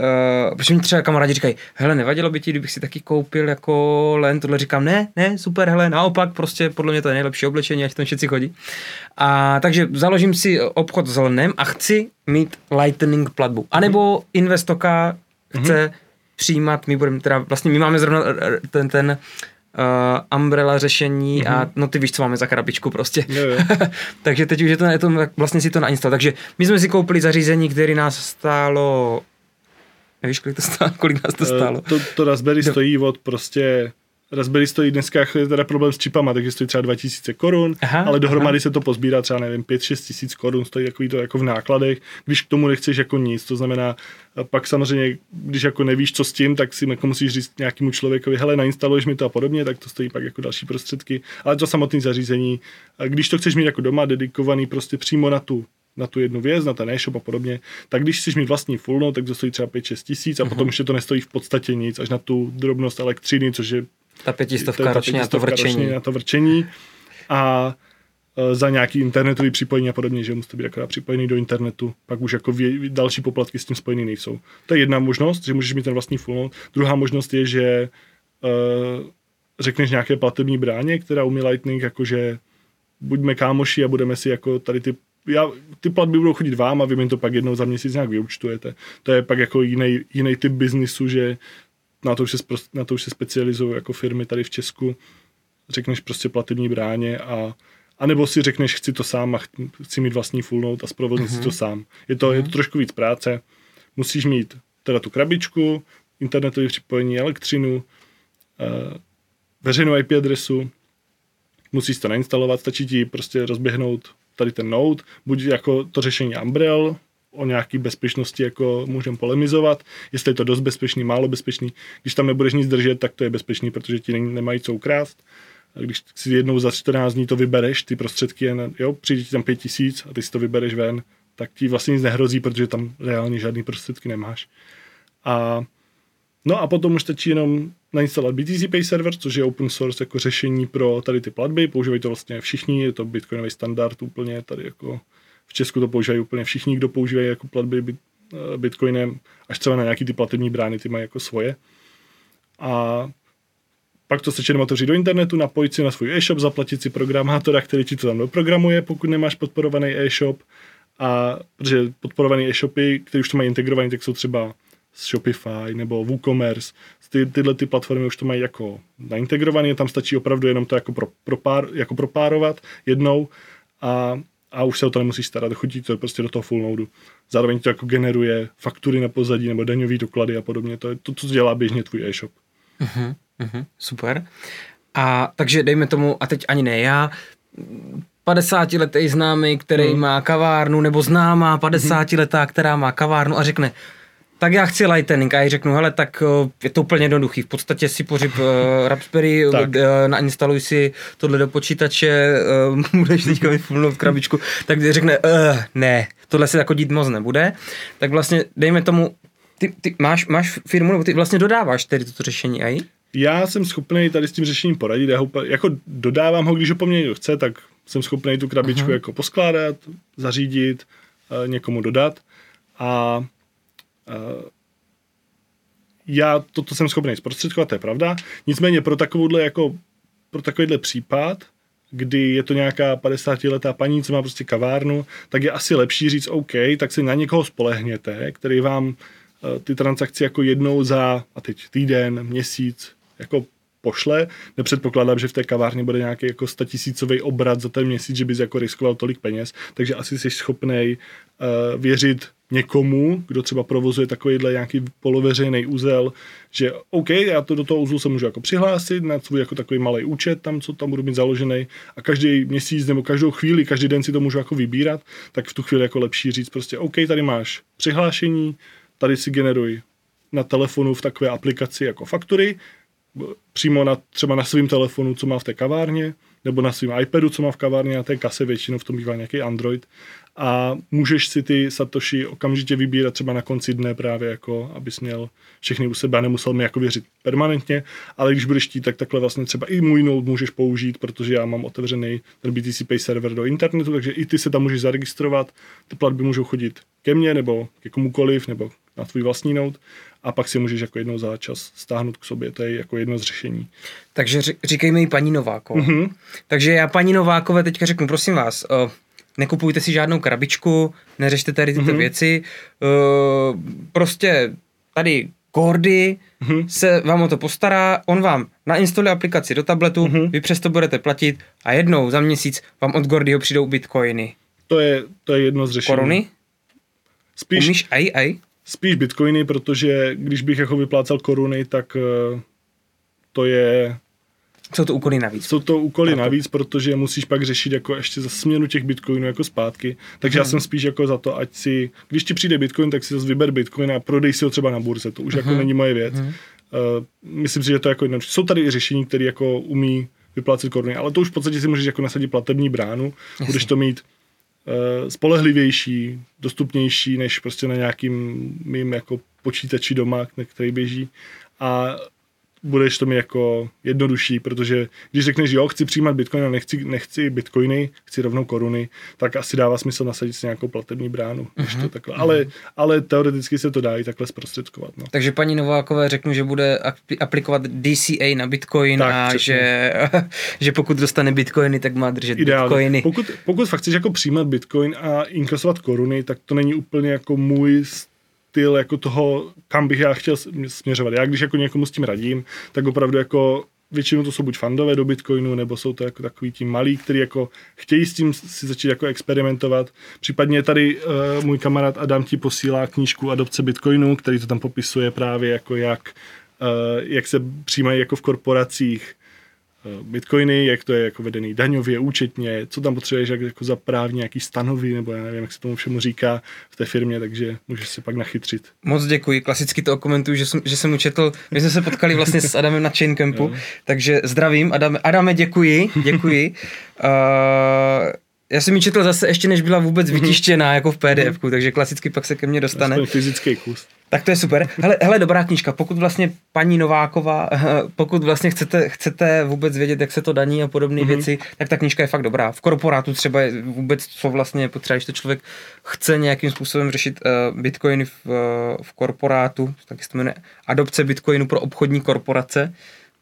uh, protože mi třeba kamarádi říkají, hele, nevadilo by ti, kdybych si taky koupil jako len, tohle říkám, ne, ne, super, hele, naopak, prostě podle mě to je nejlepší oblečení, ať tam všichni chodí. A takže založím si obchod s lenem a chci mít lightning platbu. A nebo Investoka chce mm-hmm. přijímat, my budeme teda, vlastně my máme zrovna ten, ten uh, umbrella řešení mm-hmm. a mhm. no ty víš, co máme za krabičku prostě. Jo, jo. takže teď už je to, je to vlastně si to nainstalo. Takže my jsme si koupili zařízení, které nás stálo Nevíš, kolik to stálo? Kolik nás to eh, stálo? To, to Raspberry Do... stojí od prostě Raspberry stojí dneska je teda problém s čipama, takže stojí třeba 2000 korun, aha, ale dohromady aha. se to pozbírá třeba, nevím, 5-6 tisíc korun, stojí takový to jako v nákladech, když k tomu nechceš jako nic, to znamená, pak samozřejmě, když jako nevíš, co s tím, tak si jako musíš říct nějakému člověkovi, hele, nainstaluješ mi to a podobně, tak to stojí pak jako další prostředky, ale to samotné zařízení, když to chceš mít jako doma, dedikovaný prostě přímo na tu na tu jednu věc, na ten e-shop a podobně, tak když chceš mít vlastní full no, tak to stojí třeba 5-6 tisíc a uh-huh. potom už to nestojí v podstatě nic, až na tu drobnost elektřiny, což je ta pětistovka ročně na to vrčení. Na to vrčení. A e, za nějaký internetový připojení a podobně, že musíte být akorát připojený do internetu, pak už jako vě, další poplatky s tím spojený nejsou. To je jedna možnost, že můžeš mít ten vlastní full node. Druhá možnost je, že uh, řekneš nějaké platební bráně, která umí Lightning, jakože buďme kámoši a budeme si jako tady ty já, ty platby budou chodit vám a vy mi to pak jednou za měsíc nějak vyučtujete. To je pak jako jiný, jiný typ biznisu, že na to už se, na to už se specializují jako firmy tady v Česku. Řekneš prostě platební bráně a a nebo si řekneš, chci to sám a chci mít vlastní full note a zprovoznit uh-huh. si to mhm. sám. Je to, uh-huh. je to mhm. trošku víc práce. Musíš mít teda tu krabičku, internetové připojení, elektřinu, uh, veřejnou IP adresu, musíš to nainstalovat, stačí ti prostě rozběhnout tady ten node, buď jako to řešení Umbrel, o nějaké bezpečnosti jako můžeme polemizovat, jestli je to dost bezpečný, málo bezpečný. Když tam nebudeš nic držet, tak to je bezpečný, protože ti nemají co ukrást. A když si jednou za 14 dní to vybereš, ty prostředky, jo, přijde ti tam 5 tisíc a ty si to vybereš ven, tak ti vlastně nic nehrozí, protože tam reálně žádný prostředky nemáš. A No a potom už stačí jenom nainstalovat BTC Pay Server, což je open source jako řešení pro tady ty platby. Používají to vlastně všichni, je to bitcoinový standard úplně tady jako v Česku to používají úplně všichni, kdo používají jako platby bit, eh, bitcoinem, až třeba na nějaký ty platební brány, ty mají jako svoje. A pak to stačí jenom otevřít do internetu, napojit si na svůj e-shop, zaplatit si programátora, který ti to tam doprogramuje, pokud nemáš podporovaný e-shop. A protože podporované e-shopy, které už to mají integrovaný, tak jsou třeba Shopify nebo WooCommerce. Ty, tyhle ty platformy už to mají jako naintegrované, tam stačí opravdu jenom to jako, pro, pro pár, jako propárovat jednou a, a už se o to nemusíš starat, chodí to prostě do toho full nodu. Zároveň to jako generuje faktury na pozadí nebo daňové doklady a podobně. To je to, co dělá běžně tvůj e-shop. Uh-huh, uh-huh, super. A takže dejme tomu, a teď ani ne já, 50 letý známý, který hmm. má kavárnu, nebo známá 50 letá, která má kavárnu a řekne, tak já chci Lightning a já řeknu, hele, tak je to úplně jednoduchý. V podstatě si pořib uh, Raspberry, uh, nainstaluj si tohle do počítače, uh, budeš teďka mít v krabičku, tak řekne, uh, ne, tohle se jako dít moc nebude. Tak vlastně, dejme tomu, ty, ty máš, máš firmu, nebo ty vlastně dodáváš tedy toto řešení aj? Já jsem schopný tady s tím řešením poradit, já ho, jako dodávám ho, když ho po mně někdo chce, tak jsem schopný tu krabičku uh-huh. jako poskládat, zařídit, uh, někomu dodat a já toto jsem schopný zprostředkovat, to je pravda. Nicméně pro takovouhle jako pro takovýhle případ, kdy je to nějaká 50-letá paní, co má prostě kavárnu, tak je asi lepší říct OK, tak si na někoho spolehněte, který vám uh, ty transakce jako jednou za, a teď týden, měsíc, jako pošle. Nepředpokládám, že v té kavárně bude nějaký jako statisícový obrat za ten měsíc, že bys jako riskoval tolik peněz, takže asi jsi schopný uh, věřit někomu, kdo třeba provozuje takovýhle nějaký poloveřejný úzel, že OK, já to do toho úzlu se můžu jako přihlásit na svůj jako takový malý účet, tam, co tam budu mít založený a každý měsíc nebo každou chvíli, každý den si to můžu jako vybírat, tak v tu chvíli jako lepší říct prostě OK, tady máš přihlášení, tady si generuj na telefonu v takové aplikaci jako faktury, přímo na, třeba na svém telefonu, co má v té kavárně, nebo na svém iPadu, co má v kavárně, na té kase většinou v tom bývá nějaký Android a můžeš si ty Satoshi okamžitě vybírat třeba na konci dne právě jako, abys měl všechny u sebe a nemusel mi jako věřit permanentně, ale když budeš chtít, tak takhle vlastně třeba i můj node můžeš použít, protože já mám otevřený ten BTC Pay server do internetu, takže i ty se tam můžeš zaregistrovat, ty platby můžou chodit ke mně nebo ke komukoliv, nebo na tvůj vlastní node a pak si můžeš jako jednou za čas stáhnout k sobě. To je jako jedno z řešení. Takže říkej mi paní Novákové. Mm-hmm. Takže já paní Novákové teďka řeknu, prosím vás, uh, nekupujte si žádnou krabičku, neřešte tady tyto mm-hmm. věci. Uh, prostě tady Gordy mm-hmm. se vám o to postará, on vám nainstaluje aplikaci do tabletu, mm-hmm. vy přesto budete platit a jednou za měsíc vám od Gordyho přijdou bitcoiny. To je, to je jedno z řešení. Koruny? Spíš, Umíš aj, aj? Spíš bitcoiny, protože když bych jako vyplácal koruny, tak uh, to je jsou to úkoly navíc. Jsou to úkoly Proto. navíc, protože musíš pak řešit jako ještě za směnu těch bitcoinů jako zpátky. Takže hmm. já jsem spíš jako za to, ať si, když ti přijde bitcoin, tak si zase vyber bitcoin a prodej si ho třeba na burze. To už hmm. jako není moje věc. Hmm. Uh, myslím si, že to je jako jedno. Jsou tady i řešení, které jako umí vyplácet koruny, ale to už v podstatě si můžeš jako nasadit platební bránu. Jasně. Budeš to mít uh, spolehlivější, dostupnější, než prostě na nějakým mým jako počítači doma, který běží. A budeš to mi jako jednodušší, protože když řekneš, jo, chci přijímat bitcoin a nechci, nechci bitcoiny, chci rovnou koruny, tak asi dává smysl nasadit si nějakou platební bránu. Uh-huh. to takhle. Uh-huh. Ale, ale teoreticky se to dá i takhle zprostředkovat. No. Takže paní Novákové řeknu, že bude aplikovat DCA na bitcoin tak, a že, že pokud dostane bitcoiny, tak má držet Ideálně. bitcoiny. Pokud, pokud fakt chceš jako přijímat bitcoin a inkasovat koruny, tak to není úplně jako můj styl jako toho, kam bych já chtěl směřovat. Já když jako někomu s tím radím, tak opravdu jako většinou to jsou buď fandové do Bitcoinu, nebo jsou to jako takový ti malí, kteří jako chtějí s tím si začít jako experimentovat. Případně tady uh, můj kamarád Adam ti posílá knížku Adopce Bitcoinu, který to tam popisuje právě jako jak, uh, jak se přijímají jako v korporacích bitcoiny, jak to je jako vedený daňově, účetně, co tam potřebuješ jak, jako za právní nějaký stanovy, nebo já nevím, jak se tomu všemu říká v té firmě, takže můžeš se pak nachytrit. Moc děkuji, klasicky to komentuju, že jsem, že jsem učetl, my jsme se potkali vlastně s Adamem na Chain Campu, takže zdravím, Adame, Adame děkuji, děkuji. uh, já jsem ji četl zase ještě, než byla vůbec vytištěná jako v PDF, takže klasicky pak se ke mně dostane. Aspoň fyzický kus. Tak to je super. Hele, hele, dobrá knížka. Pokud vlastně paní Nováková, pokud vlastně chcete, chcete vůbec vědět, jak se to daní a podobné mm-hmm. věci, tak ta knížka je fakt dobrá. V korporátu třeba je vůbec, co vlastně potřeba, když to člověk chce nějakým způsobem řešit uh, bitcoiny v, uh, v korporátu, tak se to jmenuje adopce bitcoinu pro obchodní korporace,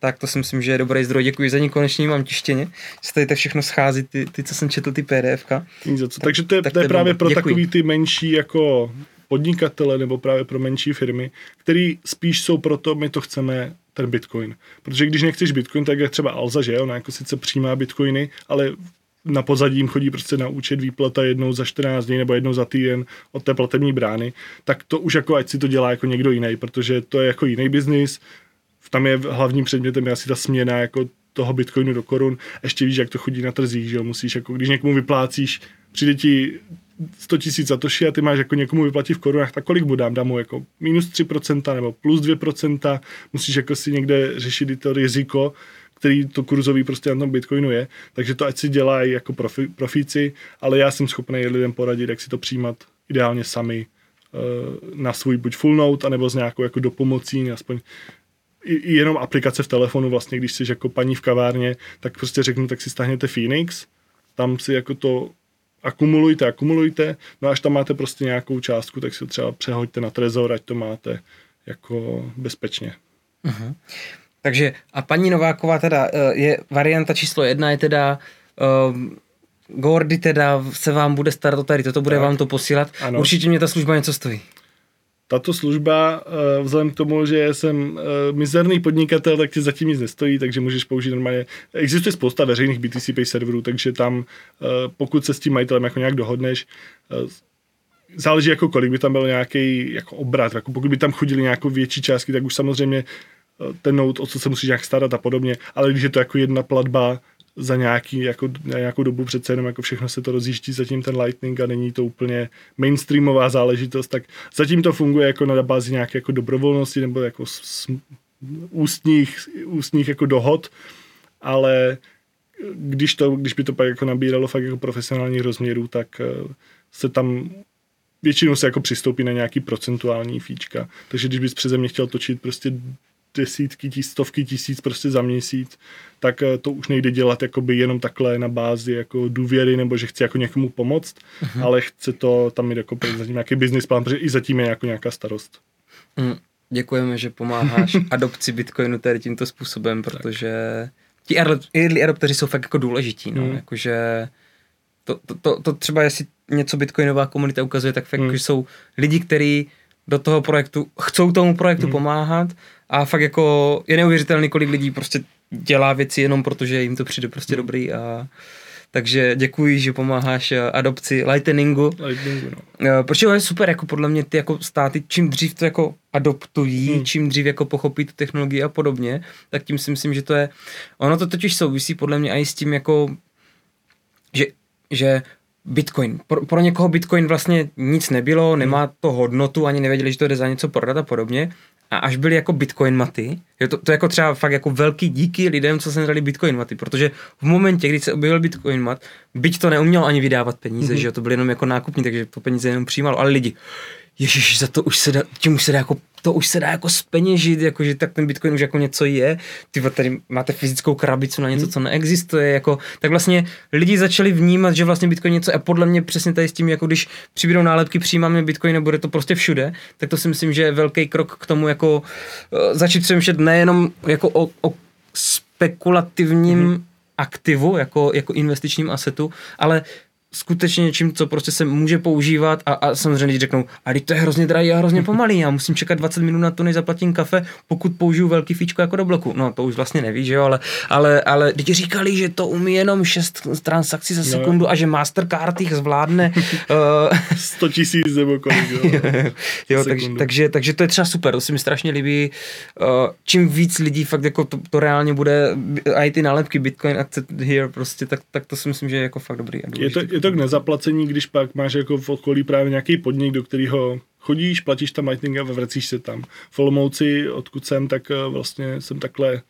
tak to si myslím, že je dobrý zdroj. Děkuji za ní, konečně mám tištěně. Že tady tak všechno schází, ty, ty co jsem četl, ty PDFka. Tak, Takže to je, tak to je právě pro Děkuji. takový ty menší jako podnikatele nebo právě pro menší firmy, který spíš jsou pro to, my to chceme ten bitcoin. Protože když nechceš bitcoin, tak je třeba Alza, že ona jako sice přijímá bitcoiny, ale na pozadí jim chodí prostě na účet výplata jednou za 14 dní nebo jednou za týden od té platební brány, tak to už jako ať si to dělá jako někdo jiný, protože to je jako jiný biznis, tam je hlavním předmětem je asi ta směna jako toho bitcoinu do korun. Ještě víš, jak to chodí na trzích, že jo? musíš jako, když někomu vyplácíš, přijde ti 100 tisíc satoshi a ty máš jako někomu vyplatit v korunách, tak kolik mu dám? Dám mu jako minus 3% nebo plus 2%, musíš jako si někde řešit i to riziko, který to kurzový prostě na tom Bitcoinu je, takže to ať si dělají jako profi, profíci, ale já jsem schopný lidem poradit, jak si to přijímat ideálně sami eh, na svůj buď full note, anebo s nějakou jako dopomocí, aspoň i, jenom aplikace v telefonu vlastně, když jsi jako paní v kavárně, tak prostě řeknu, tak si stáhněte Phoenix, tam si jako to akumulujte, akumulujte, no až tam máte prostě nějakou částku, tak si to třeba přehoďte na Trezor, ať to máte jako bezpečně. Uh-huh. Takže a paní Nováková teda eh, je varianta číslo jedna je teda um, Gordy teda se vám bude starat o tady, toto bude tak. vám to posílat. Ano. Určitě mě ta služba něco stojí tato služba, eh, vzhledem k tomu, že jsem eh, mizerný podnikatel, tak ti zatím nic nestojí, takže můžeš použít normálně. Existuje spousta veřejných BTC Pay serverů, takže tam, eh, pokud se s tím majitelem jako nějak dohodneš, záleží jako kolik by tam byl nějaký jako obrat, jako pokud by tam chodili nějakou větší částky, tak už samozřejmě ten note, o co se musíš nějak starat a podobně, ale když je to jako jedna platba, za nějaký, jako, nějakou dobu přece jenom jako všechno se to rozjíždí zatím ten Lightning a není to úplně mainstreamová záležitost, tak zatím to funguje jako na bázi nějaké jako dobrovolnosti nebo jako s, ústních, ústních jako dohod, ale když, to, když by to pak jako nabíralo fakt jako profesionálních rozměrů, tak eh, se tam většinou se jako přistoupí na nějaký procentuální fíčka. Takže když bys přeze mě chtěl točit prostě desítky, tis, stovky tisíc prostě za měsíc, tak eh, to už nejde dělat jakoby jenom takhle na bázi jako důvěry, nebo že chci jako někomu pomoct, uh-huh. ale chce to tam mít jako zatím nějaký business plán, protože i zatím je jako nějaká starost. Mm, děkujeme, že pomáháš adopci Bitcoinu tady tímto způsobem, protože ti early adopteři jsou fakt jako důležití, no, mm. jakože to, to, to, to třeba jestli něco bitcoinová komunita ukazuje, tak fakt, mm. že jsou lidi, kteří do toho projektu, chcou tomu projektu mm. pomáhat a fakt jako je neuvěřitelný, kolik lidí prostě dělá věci jenom protože jim to přijde prostě mm. dobrý a takže děkuji, že pomáháš eh, adopci Lightningu. Lightningu no. Eh, Protože je super, jako podle mě ty jako státy, čím dřív to jako adoptují, hmm. čím dřív jako pochopí tu technologii a podobně, tak tím si myslím, že to je, ono to totiž souvisí podle mě i s tím jako, že, že Bitcoin. Pro, pro někoho Bitcoin vlastně nic nebylo, nemá hmm. to hodnotu, ani nevěděli, že to jde za něco prodat a podobně a až byli jako bitcoin maty, je to, to jako třeba fakt jako velký díky lidem, co se dali bitcoin maty, protože v momentě, kdy se objevil bitcoin mat, byť to neumělo ani vydávat peníze, mm-hmm. že to byly jenom jako nákupní, takže to peníze jenom přijímalo, ale lidi, ježiš, za to už se dá, tím už se dá jako to už se dá jako speněžit, jako že tak ten Bitcoin už jako něco je. Ty tady máte fyzickou krabicu na něco, co neexistuje, jako, tak vlastně lidi začali vnímat, že vlastně Bitcoin něco a podle mě přesně tady s tím, jako když přibydou nálepky, přijímáme Bitcoin a bude to prostě všude, tak to si myslím, že je velký krok k tomu, jako uh, začít přemýšlet nejenom jako o, o spekulativním mm-hmm aktivu, jako, jako investičním asetu, ale skutečně něčím, co prostě se může používat a, a samozřejmě lidi řeknou, a to je hrozně drahý a hrozně pomalý, já musím čekat 20 minut na to, než zaplatím kafe, pokud použiju velký fíčko jako do bloku. No to už vlastně neví, že jo, ale, ale, ale lidi říkali, že to umí jenom 6 transakcí za no. sekundu no. a že Mastercard jich zvládne uh, 100 tisíc nebo kolik, jo. jo takže, takže, takže, to je třeba super, to se mi strašně líbí. Uh, čím víc lidí fakt jako to, to reálně bude, a i ty nálepky Bitcoin Accept Here prostě, tak, tak to si myslím, že je jako fakt dobrý. A je to, je to k nezaplacení, když pak máš jako v okolí právě nějaký podnik, do kterého chodíš, platíš tam Lightning a vracíš se tam. V Olomouci, odkud jsem, tak eh, vlastně jsem takhle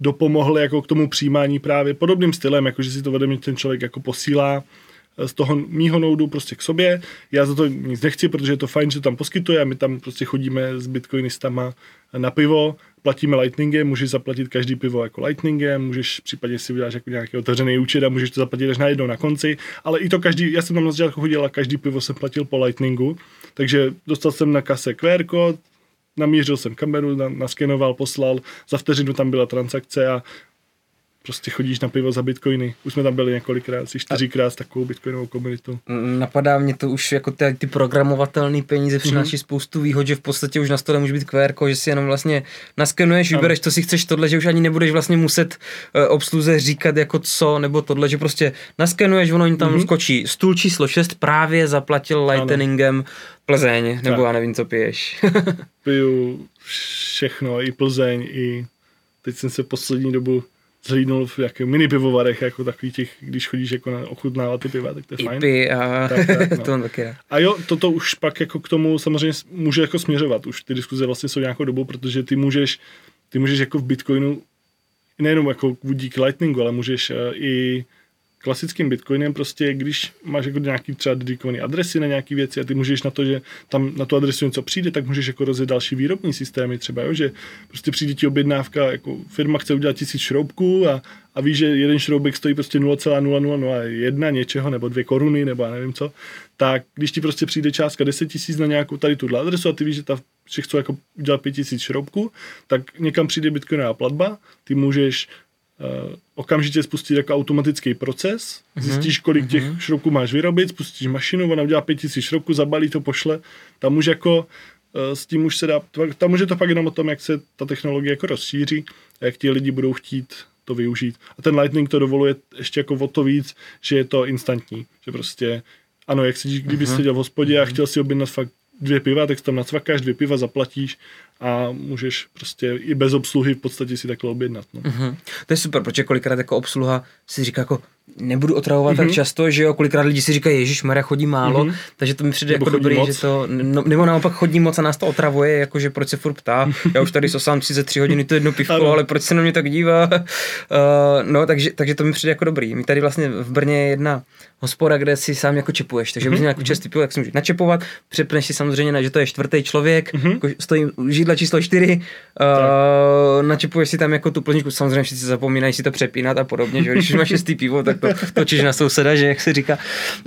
dopomohl jako k tomu přijímání právě podobným stylem, jako že si to vede ten člověk jako posílá z toho mýho noudu prostě k sobě. Já za to nic nechci, protože je to fajn, že to tam poskytuje a my tam prostě chodíme s bitcoinistama na pivo, platíme Lightningem, můžeš zaplatit každý pivo jako Lightningem, můžeš případně si udělat jako nějaký otevřený účet a můžeš to zaplatit až najednou na konci, ale i to každý, já jsem tam na začátku chodil a každý pivo jsem platil po Lightningu, takže dostal jsem na kase QR kód, namířil jsem kameru, naskenoval, poslal, za vteřinu tam byla transakce a prostě chodíš na pivo za bitcoiny. Už jsme tam byli několikrát, asi čtyřikrát s takovou bitcoinovou komunitou. Napadá mě to už jako ty, ty programovatelné peníze přináší mm-hmm. spoustu výhod, že v podstatě už na stole může být QR, že si jenom vlastně naskenuješ, vybereš, co si chceš tohle, že už ani nebudeš vlastně muset uh, obsluze říkat jako co, nebo tohle, že prostě naskenuješ, ono jim tam mm-hmm. skočí stůl číslo 6 právě zaplatil Lightningem Plzeň, nebo tak. já nevím, co piješ. Piju všechno, i Plzeň, i teď jsem se poslední dobu zhlídnul v jakých mini pivovarech, jako takový těch, když chodíš jako na ochutnávat ty piva, tak to je fajn. Ipy a tak, tak, no. to taky A jo, toto už pak jako k tomu samozřejmě může jako směřovat. Už ty diskuze vlastně jsou nějakou dobu, protože ty můžeš, ty můžeš jako v Bitcoinu nejenom jako díky Lightningu, ale můžeš uh, i klasickým Bitcoinem prostě, když máš jako nějaký třeba dedikovaný adresy na nějaké věci a ty můžeš na to, že tam na tu adresu něco přijde, tak můžeš jako rozjet další výrobní systémy třeba, jo, že prostě přijde ti objednávka, jako firma chce udělat tisíc šroubků a, a ví, že jeden šroubek stojí prostě 0,0001 něčeho nebo dvě koruny nebo já nevím co, tak když ti prostě přijde částka 10 tisíc na nějakou tady tu adresu a ty víš, že ta že chcou jako udělat 5 tisíc šroubků, tak někam přijde bitcoinová platba, ty můžeš okamžitě spustit jako automatický proces, mhm, zjistíš, kolik mm-hmm. těch šroubků máš vyrobit, spustíš mašinu, ona udělá 5000 šroubků, zabalí to, pošle. Tam už jako uh, s tím už se dá, tam už je to fakt jenom o tom, jak se ta technologie jako rozšíří a jak ti lidi budou chtít to využít. A ten Lightning to dovoluje ještě jako o to víc, že je to instantní, že prostě ano, jak si, kdyby uh-huh. seděl v hospodě a mhm. chtěl si objednat fakt dvě piva, tak tam nacvakáš, dvě piva zaplatíš a můžeš prostě i bez obsluhy v podstatě si takhle objednat. No. Uh-huh. To je super, protože kolikrát jako obsluha si říká jako nebudu otravovat uh-huh. tak mhm. často, že jo, kolikrát lidi si říkají, Ježíš Maria chodí málo, uh-huh. takže to mi přijde nebo jako dobrý, moc. že to, no, nebo naopak chodí moc a nás to otravuje, jakože proč se furt ptá, já už tady sosám 33 hodiny to jedno pivko, ale proč se na mě tak dívá, uh, no takže, takže to mi přijde jako dobrý. My tady vlastně v Brně je jedna hospoda, kde si sám jako čepuješ, takže mm-hmm. jako čestý pivo, jak si můžeš načepovat, přepneš si samozřejmě na, že to je čtvrtý člověk, mm-hmm. jako stojí židla číslo 4, uh, načepuješ si tam jako tu plničku, samozřejmě všichni zapomínají si to přepínat a podobně, že když máš šestý pivo, tak to točíš na souseda, že jak se říká.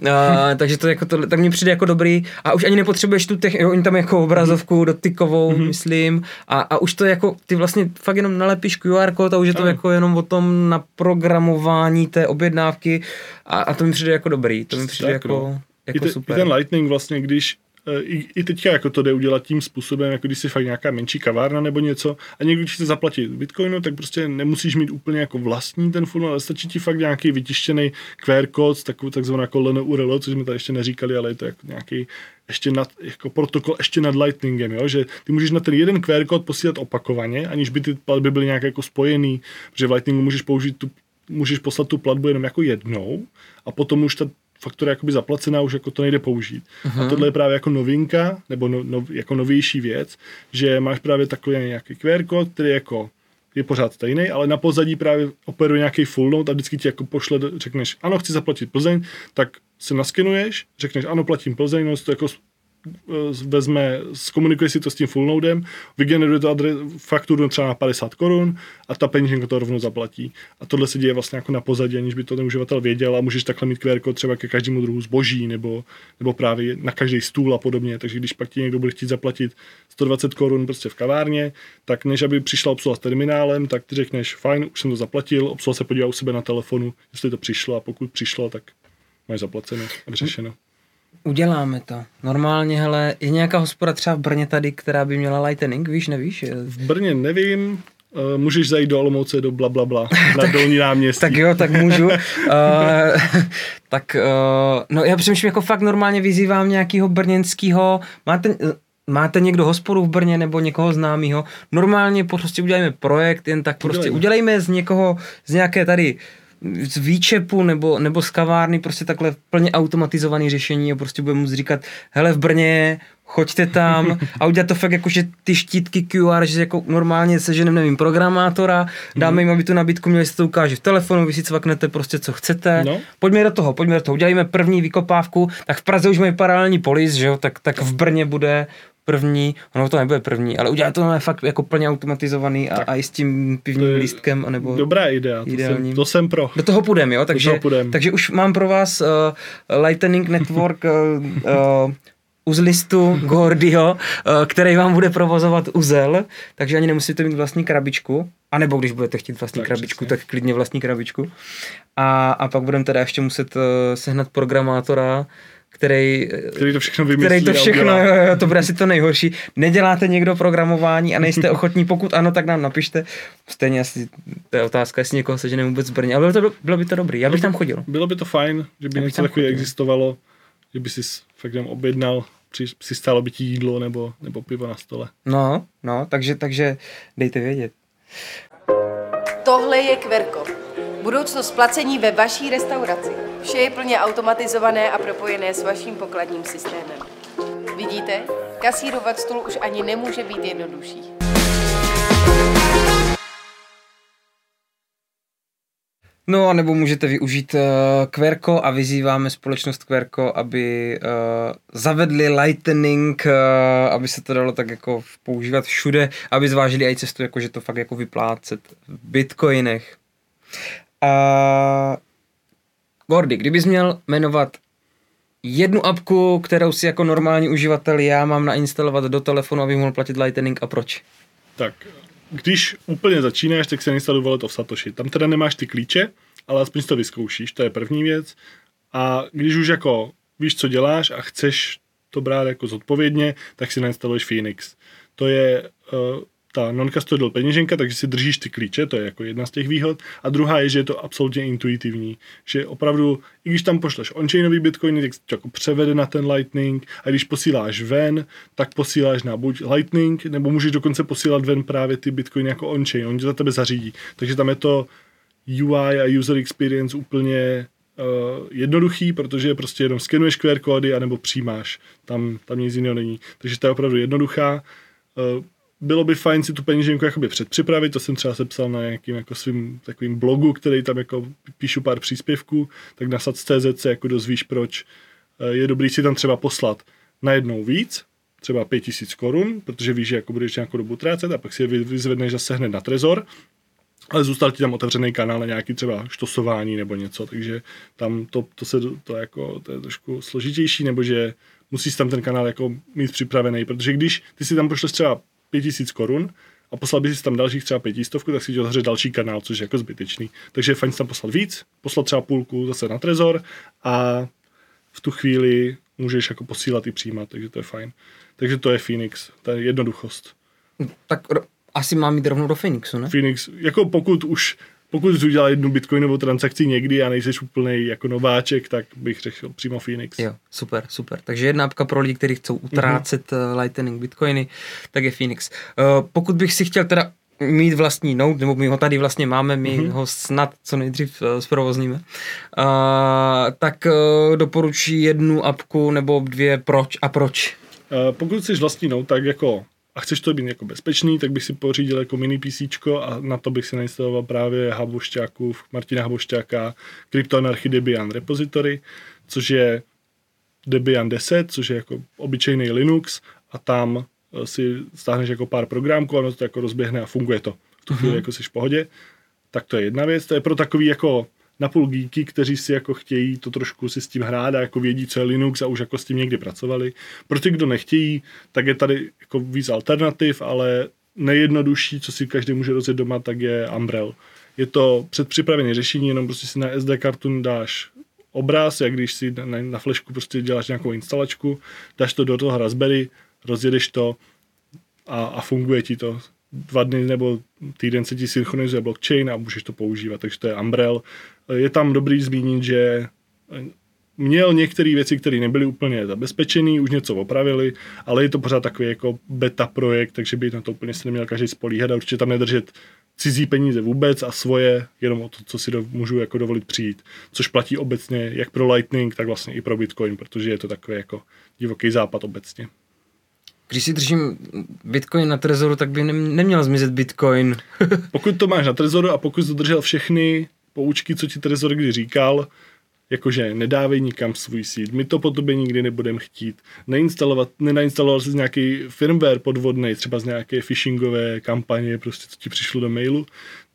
Uh, takže to jako to, tak mně přijde jako dobrý a už ani nepotřebuješ tu tech, jo, oni tam jako obrazovku dotykovou, mm-hmm. myslím, a, a už to jako, ty vlastně fakt jenom nalepíš QR kód a už je to ano. jako jenom o tom naprogramování té objednávky a, a to mi přijde jako dobrý, to mi přijde tak, jako, no. jako I te, super. I ten Lightning vlastně, když Eh, i, i teďka jako to jde udělat tím způsobem, jako když si fakt nějaká menší kavárna nebo něco a někdo chce zaplatit bitcoinu, tak prostě nemusíš mít úplně jako vlastní ten funnel, ale stačí ti fakt nějaký vytištěný QR kód, takovou takzvanou jako URL, což jsme tady ještě neříkali, ale je to jako nějaký ještě nad, jako protokol ještě nad Lightningem, jo? že ty můžeš na ten jeden QR kód posílat opakovaně, aniž by ty platby byly nějak jako spojený, protože v Lightningu můžeš použít tu můžeš poslat tu platbu jenom jako jednou a potom už ta faktura jakoby zaplacená, už jako to nejde použít. Uh-huh. A tohle je právě jako novinka, nebo no, no, jako novější věc, že máš právě takový nějaký QR kód, který jako je pořád stejný, ale na pozadí právě operuje nějaký full note a vždycky ti jako pošle, řekneš, ano, chci zaplatit Plzeň, tak se naskenuješ, řekneš, ano, platím Plzeň, no, to jako vezme, zkomunikuje si to s tím full nodem, vygeneruje to adres, fakturu třeba na 50 korun a ta peněženka to rovnou zaplatí. A tohle se děje vlastně jako na pozadí, aniž by to ten uživatel věděl a můžeš takhle mít QR kód třeba ke každému druhu zboží nebo, nebo právě na každý stůl a podobně. Takže když pak ti někdo bude chtít zaplatit 120 korun prostě v kavárně, tak než aby přišla obsluha s terminálem, tak ty řekneš, fajn, už jsem to zaplatil, obsluha se podívá u sebe na telefonu, jestli to přišlo a pokud přišlo, tak máš zaplaceno a vyřešeno. Uděláme to. Normálně, hele, je nějaká hospoda třeba v Brně tady, která by měla lightning, víš, nevíš? V Brně nevím, Uh, můžeš zajít do Olomouce, do bla, bla, bla na tak, dolní náměstí. Tak jo, tak můžu. uh, tak, uh, no já přemýšlím, jako fakt normálně vyzývám nějakého brněnského, máte, máte někdo hospodu v Brně nebo někoho známého, normálně prostě udělejme projekt, jen tak prostě udělejme, udělejme z někoho, z nějaké tady z výčepu nebo, nebo z kavárny prostě takhle plně automatizovaný řešení a prostě bude muset říkat, hele v Brně choďte tam a udělat to fakt jako, že ty štítky QR, že jako normálně seženem, nevím, programátora, dáme jim, aby tu nabídku měli, se to ukáže v telefonu, vy si cvaknete prostě, co chcete. No. Pojďme do toho, pojďme do toho, udělejme první vykopávku, tak v Praze už mají paralelní polis, že jo, tak, tak v Brně bude první, ono to nebude první, ale udělat to je fakt jako plně automatizovaný a, a i s tím pivním lístkem, nebo Dobrá idea, to Ideálním. jsem, to jsem pro. do toho půjdem, jo, takže, toho půjdem. takže už mám pro vás uh, Lightning Network uh, uh, uzlistu Gordio, který vám bude provozovat uzel, takže ani nemusíte mít vlastní krabičku, a nebo když budete chtít vlastní Tak, krabičku, přesně. tak klidně vlastní krabičku. A, a pak budeme teda ještě muset sehnat programátora, který, Který to všechno vymyslí který to a všechno, udělá. jo, jo, to bude asi to nejhorší. Neděláte někdo programování a nejste ochotní, pokud ano, tak nám napište. Stejně asi, to je otázka, jestli někoho seženeme vůbec v Brně, ale bylo, to, bylo by to dobrý, já bych tam chodil. Bylo by to fajn, že by něco takového chodil. existovalo, že by si fakt jenom objednal, při, přistálo by ti jídlo nebo, nebo pivo na stole. No, no, takže, takže dejte vědět. Tohle je Kverko. Budoucnost placení ve vaší restauraci. Vše je plně automatizované a propojené s vaším pokladním systémem. Vidíte? Kasírovat stůl už ani nemůže být jednodušší. No a nebo můžete využít uh, Querco a vyzýváme společnost Querco, aby uh, zavedli Lightning, uh, aby se to dalo tak jako používat všude, aby zvážili i cestu, jako že to fakt jako vyplácet v bitcoinech. Uh, Gordy, kdybys měl jmenovat jednu apku, kterou si jako normální uživatel já mám nainstalovat do telefonu, abych mohl platit Lightning a proč? Tak, když úplně začínáš, tak se nainstaluje Wallet of Satoshi. Tam teda nemáš ty klíče, ale aspoň si to vyzkoušíš, to je první věc. A když už jako víš, co děláš a chceš to brát jako zodpovědně, tak si nainstaluješ Phoenix. To je uh, ta non-custodial peněženka, takže si držíš ty klíče, to je jako jedna z těch výhod. A druhá je, že je to absolutně intuitivní. Že opravdu, i když tam pošleš on-chainový bitcoiny, tak to jako převede na ten Lightning a když posíláš ven, tak posíláš na buď Lightning, nebo můžeš dokonce posílat ven právě ty bitcoiny jako on-chain, on tě za tebe zařídí. Takže tam je to UI a user experience úplně uh, jednoduchý, protože prostě jenom skenuješ QR kódy anebo přijímáš. Tam, tam nic jiného není. Takže to je opravdu jednoduchá. Uh, bylo by fajn si tu peněženku jakoby předpřipravit, to jsem třeba sepsal na nějakým jako svým takovým blogu, který tam jako píšu pár příspěvků, tak na sac.cz se jako dozvíš, proč Eh, je dobrý si tam třeba poslat najednou víc, třeba 5000 korun, protože víš, že jako budeš nějakou dobu trácet a pak si je vy- vyzvedneš zase hned na trezor, ale zůstal ti tam otevřený kanál na nějaký třeba štosování nebo něco, takže tam to, to, se, to, jako, to je trošku složitější, nebo že musíš tam ten kanál jako mít připravený, protože když ty si tam pošleš třeba 5000 korun a poslal bys si tam dalších třeba 500, tak si ti otevře další kanál, což je jako zbytečný. Takže je fajn tam poslat víc, poslat třeba půlku zase na trezor a v tu chvíli můžeš jako posílat i přijímat, takže to je fajn. Takže to je Phoenix, ta jednoduchost. Tak asi mám jít rovnou do Phoenixu, ne? Phoenix, jako pokud už pokud jsi udělal jednu bitcoinovou transakci někdy a nejseš úplný jako nováček, tak bych řekl přímo Phoenix. Jo, super, super. Takže jedna apka pro lidi, kteří chcou utrácet mm-hmm. Lightning Bitcoiny, tak je Phoenix. Uh, pokud bych si chtěl teda mít vlastní node, nebo my ho tady vlastně máme, my mm-hmm. ho snad co nejdřív uh, zprovozníme, uh, tak uh, doporučí jednu apku nebo dvě proč a proč. Uh, pokud jsi vlastní node, tak jako a chceš to být jako bezpečný, tak bych si pořídil jako mini PC a na to bych si nainstaloval právě Habošťáku, Martina Habošťáka, Cryptoanarchy Debian Repository, což je Debian 10, což je jako obyčejný Linux a tam eh, si stáhneš jako pár programků a ono to jako rozběhne a funguje to. V tu chvíli jako jsi v pohodě. Tak to je jedna věc. To je pro takový jako napůl geeky, kteří si jako chtějí to trošku si s tím hrát a jako vědí, co je Linux a už jako s tím někdy pracovali. Pro ty, kdo nechtějí, tak je tady jako víc alternativ, ale nejjednodušší, co si každý může rozjet doma, tak je Umbrel. Je to předpřipravené řešení, jenom prostě si na SD kartu dáš obraz, jak když si na, na flešku prostě děláš nějakou instalačku, dáš to do toho Raspberry, rozjedeš to a, a funguje ti to. Dva dny nebo týden se ti synchronizuje blockchain a můžeš to používat, takže to je Umbrel. Je tam dobrý zmínit, že měl některé věci, které nebyly úplně zabezpečené, už něco opravili, ale je to pořád takový jako beta projekt, takže by na to úplně se neměl každý spolíhat a určitě tam nedržet cizí peníze vůbec a svoje jenom o to, co si do, můžu jako dovolit přijít. Což platí obecně jak pro Lightning, tak vlastně i pro Bitcoin, protože je to takový jako divoký západ obecně. Když si držím Bitcoin na trezoru, tak by neměl zmizet Bitcoin. pokud to máš na trezoru a pokud dodržel všechny poučky, co ti trezor kdy říkal, jakože nedávej nikam svůj síť, my to po tobě nikdy nebudeme chtít, neinstalovat, nenainstaloval jsi nějaký firmware podvodný, třeba z nějaké phishingové kampaně, prostě co ti přišlo do mailu,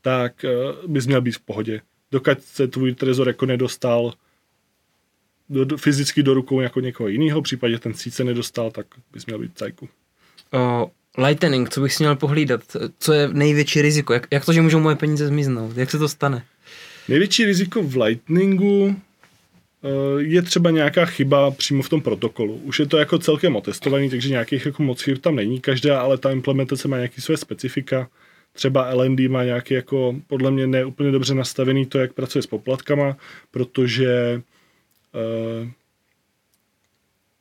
tak uh, bys měl být v pohodě. Dokud se tvůj trezor jako nedostal do, do, fyzicky do rukou jako někoho jiného, v případě ten se nedostal, tak bys měl být cajku. Uh, Lightning, co bych si měl pohlídat? Co je největší riziko? Jak, jak to, že můžou moje peníze zmiznout? Jak se to stane? Největší riziko v Lightningu Eh, je třeba nějaká chyba přímo v tom protokolu. Už je to jako celkem otestovaný, takže nějakých jako moc chyb tam není každá, ale ta implementace má nějaký své specifika. Třeba LND má nějaký jako podle mě neúplně dobře nastavený to, jak pracuje s poplatkama, protože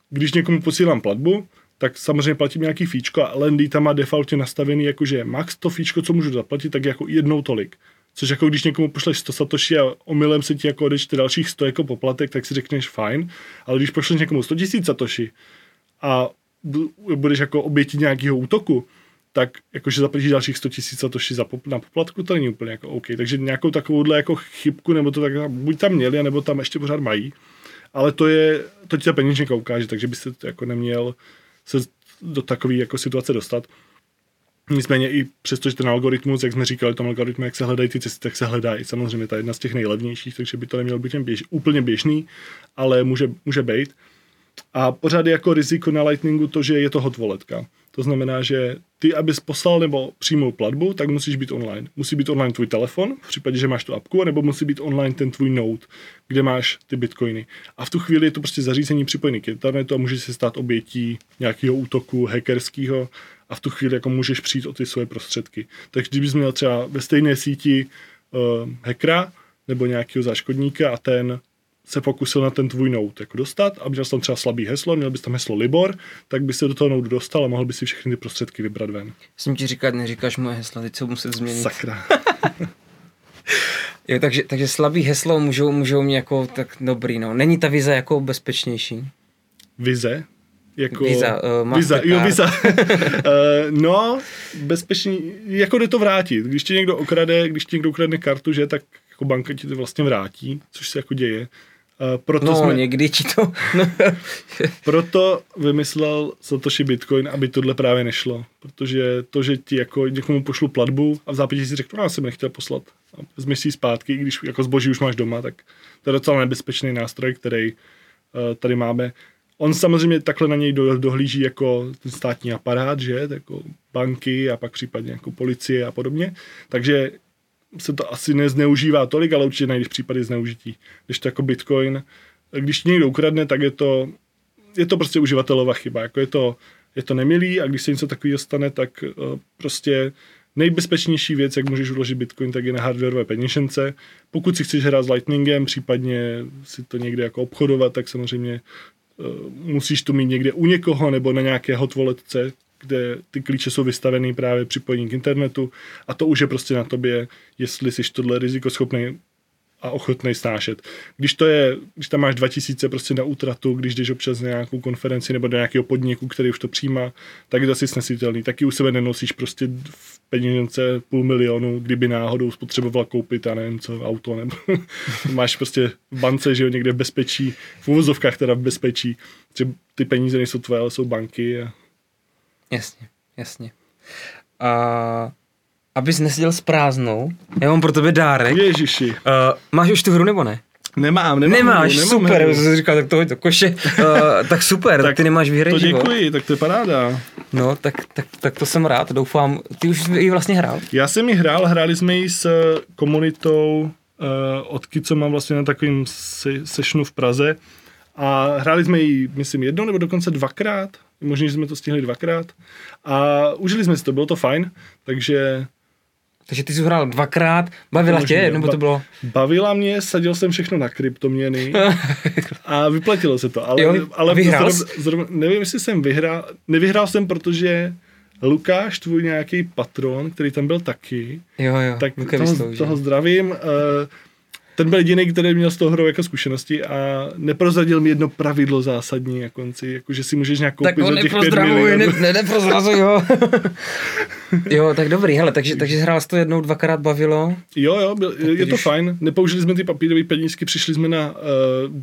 když někomu posílám platbu, tak samozřejmě platím nějaký fíčko a LND tam má defaultně nastavený, jakože max to fíčko, co můžu zaplatit, tak jako jednou tolik. Což jako když někomu pošleš 100 satoshi a omylem se ti jako odečte dalších 100 jako poplatek, tak si řekneš fajn, ale když pošleš někomu 100 000 satoshi a budeš jako oběti nějakého útoku, tak jakože zaplatíš dalších 100 000 satoshi za pop, na poplatku, to není úplně jako OK. Takže nějakou takovouhle jako chybku, nebo to tak buď tam měli, nebo tam ještě pořád mají. Ale to je, to ti ta peněženka ukáže, takže byste jako neměl se do takové jako situace dostat. Nicméně i přesto, že ten algoritmus, jak jsme říkali, tom algoritmu, jak se hledají ty cesty, tak se hledá i samozřejmě ta jedna z těch nejlevnějších, takže by to nemělo být běž, úplně běžný, ale může, může být. A pořád je jako riziko na Lightningu to, že je to hot walletka. To znamená, že ty, abys poslal nebo přijmul platbu, tak musíš být online. Musí být online tvůj telefon, v případě, že máš tu apku, nebo musí být online ten tvůj node, kde máš ty bitcoiny. A v tu chvíli je to prostě zařízení připojené k internetu a může se stát obětí nějakého útoku hackerského a v tu chvíli jako můžeš přijít o ty svoje prostředky. Takže kdybys měl třeba ve stejné síti uh, hackera nebo nějakého záškodníka a ten se pokusil na ten tvůj note jako dostat a měl jsi tam třeba slabý heslo, měl bys tam heslo Libor, tak by se do toho note dostal a mohl by si všechny ty prostředky vybrat ven. Jsem ti říkat, neříkáš moje hesla, teď se muset změnit. Sakra. jo, takže, takže slabý heslo můžou, můžou mě jako tak dobrý, no. Není ta vize jako bezpečnější? Vize? Jako, Visa, uh, Visa, jo, Visa. uh, no, bezpečný, jako jde to vrátit. Když ti někdo okrade, když ti někdo ukradne kartu, že, tak jako banka ti to vlastně vrátí, což se jako děje. Uh, proto no, jsme, někdy ti to... proto vymyslel Satoshi Bitcoin, aby tohle právě nešlo. Protože to, že ti jako někomu pošlu platbu a v zápětí si řeknu, no, já jsem nechtěl poslat a vezmi si zpátky, když jako zboží už máš doma, tak to je docela nebezpečný nástroj, který uh, tady máme. On samozřejmě takhle na něj dohlíží jako ten státní aparát, že, jako banky a pak případně jako policie a podobně. Takže se to asi nezneužívá tolik, ale určitě najdeš případy zneužití. Když to jako Bitcoin, když někdo ukradne, tak je to, je to prostě uživatelová chyba. Jako je to, je to nemilý a když se něco takového stane, tak uh, prostě nejbezpečnější věc, jak můžeš uložit Bitcoin, tak je na hardwareové peněžence. Pokud si chceš hrát s Lightningem, případně si to někde jako obchodovat, tak samozřejmě uh, musíš to mít někde u někoho nebo na nějaké hot kde ty klíče jsou vystaveny právě připojení k internetu a to už je prostě na tobě, jestli jsi tohle riziko schopný a ochotný snášet. Když to je, když tam máš 2000 prostě na útratu, když jdeš občas na nějakou konferenci nebo do nějakého podniku, který už to přijímá, tak je to asi snesitelný. Taky u sebe nenosíš prostě v peněžence půl milionu, kdyby náhodou spotřeboval koupit, a nevím co, auto, nebo máš prostě v bance, že jo, někde v bezpečí, v uvozovkách teda v bezpečí, že ty peníze nejsou tvoje, ale jsou banky a Jasně, jasně. A abys neseděl s prázdnou, já mám pro tebe dárek. Ježiši. Uh, máš už tu hru nebo ne? Nemám, nemám. Nemáš, hru, super, hru. jsem říkal, tak to hoď do koše. Uh, tak super, tak, tak ty nemáš výhry To děkuji, tak to je paráda. No, tak, tak, tak to jsem rád, doufám. Ty už ji vlastně hrál? Já jsem ji hrál, hráli jsme ji s komunitou uh, odky, co mám vlastně na takovým se- sešnu v Praze. A hráli jsme ji, myslím, jednou nebo dokonce dvakrát. Možná, že jsme to stihli dvakrát. A užili jsme si to, bylo to fajn. Takže Takže ty jsi hrál dvakrát, bavila tě, možný, nebo to bylo? Bavila mě, sadil jsem všechno na kryptoměny a vyplatilo se to. Ale, Jo, ale vyhrál zrovna, zrovna, nevím, jestli jsem vyhrál. Nevyhrál jsem, protože Lukáš, tvůj nějaký patron, který tam byl taky, Jo, jo, tak toho, toho zdravím. Uh, ten byl jediný, který měl z toho hrou jako zkušenosti a neprozradil mi jedno pravidlo zásadní na konci, jako že si můžeš nějak koupit Tak ho za těch pět milionů. ne, neprozrazuj ho. jo, tak dobrý, hele, takže, takže hrál jsi to jednou, dvakrát bavilo. Jo, jo, byl, je to když- fajn. Nepoužili jsme ty papírové penízky, přišli jsme na uh,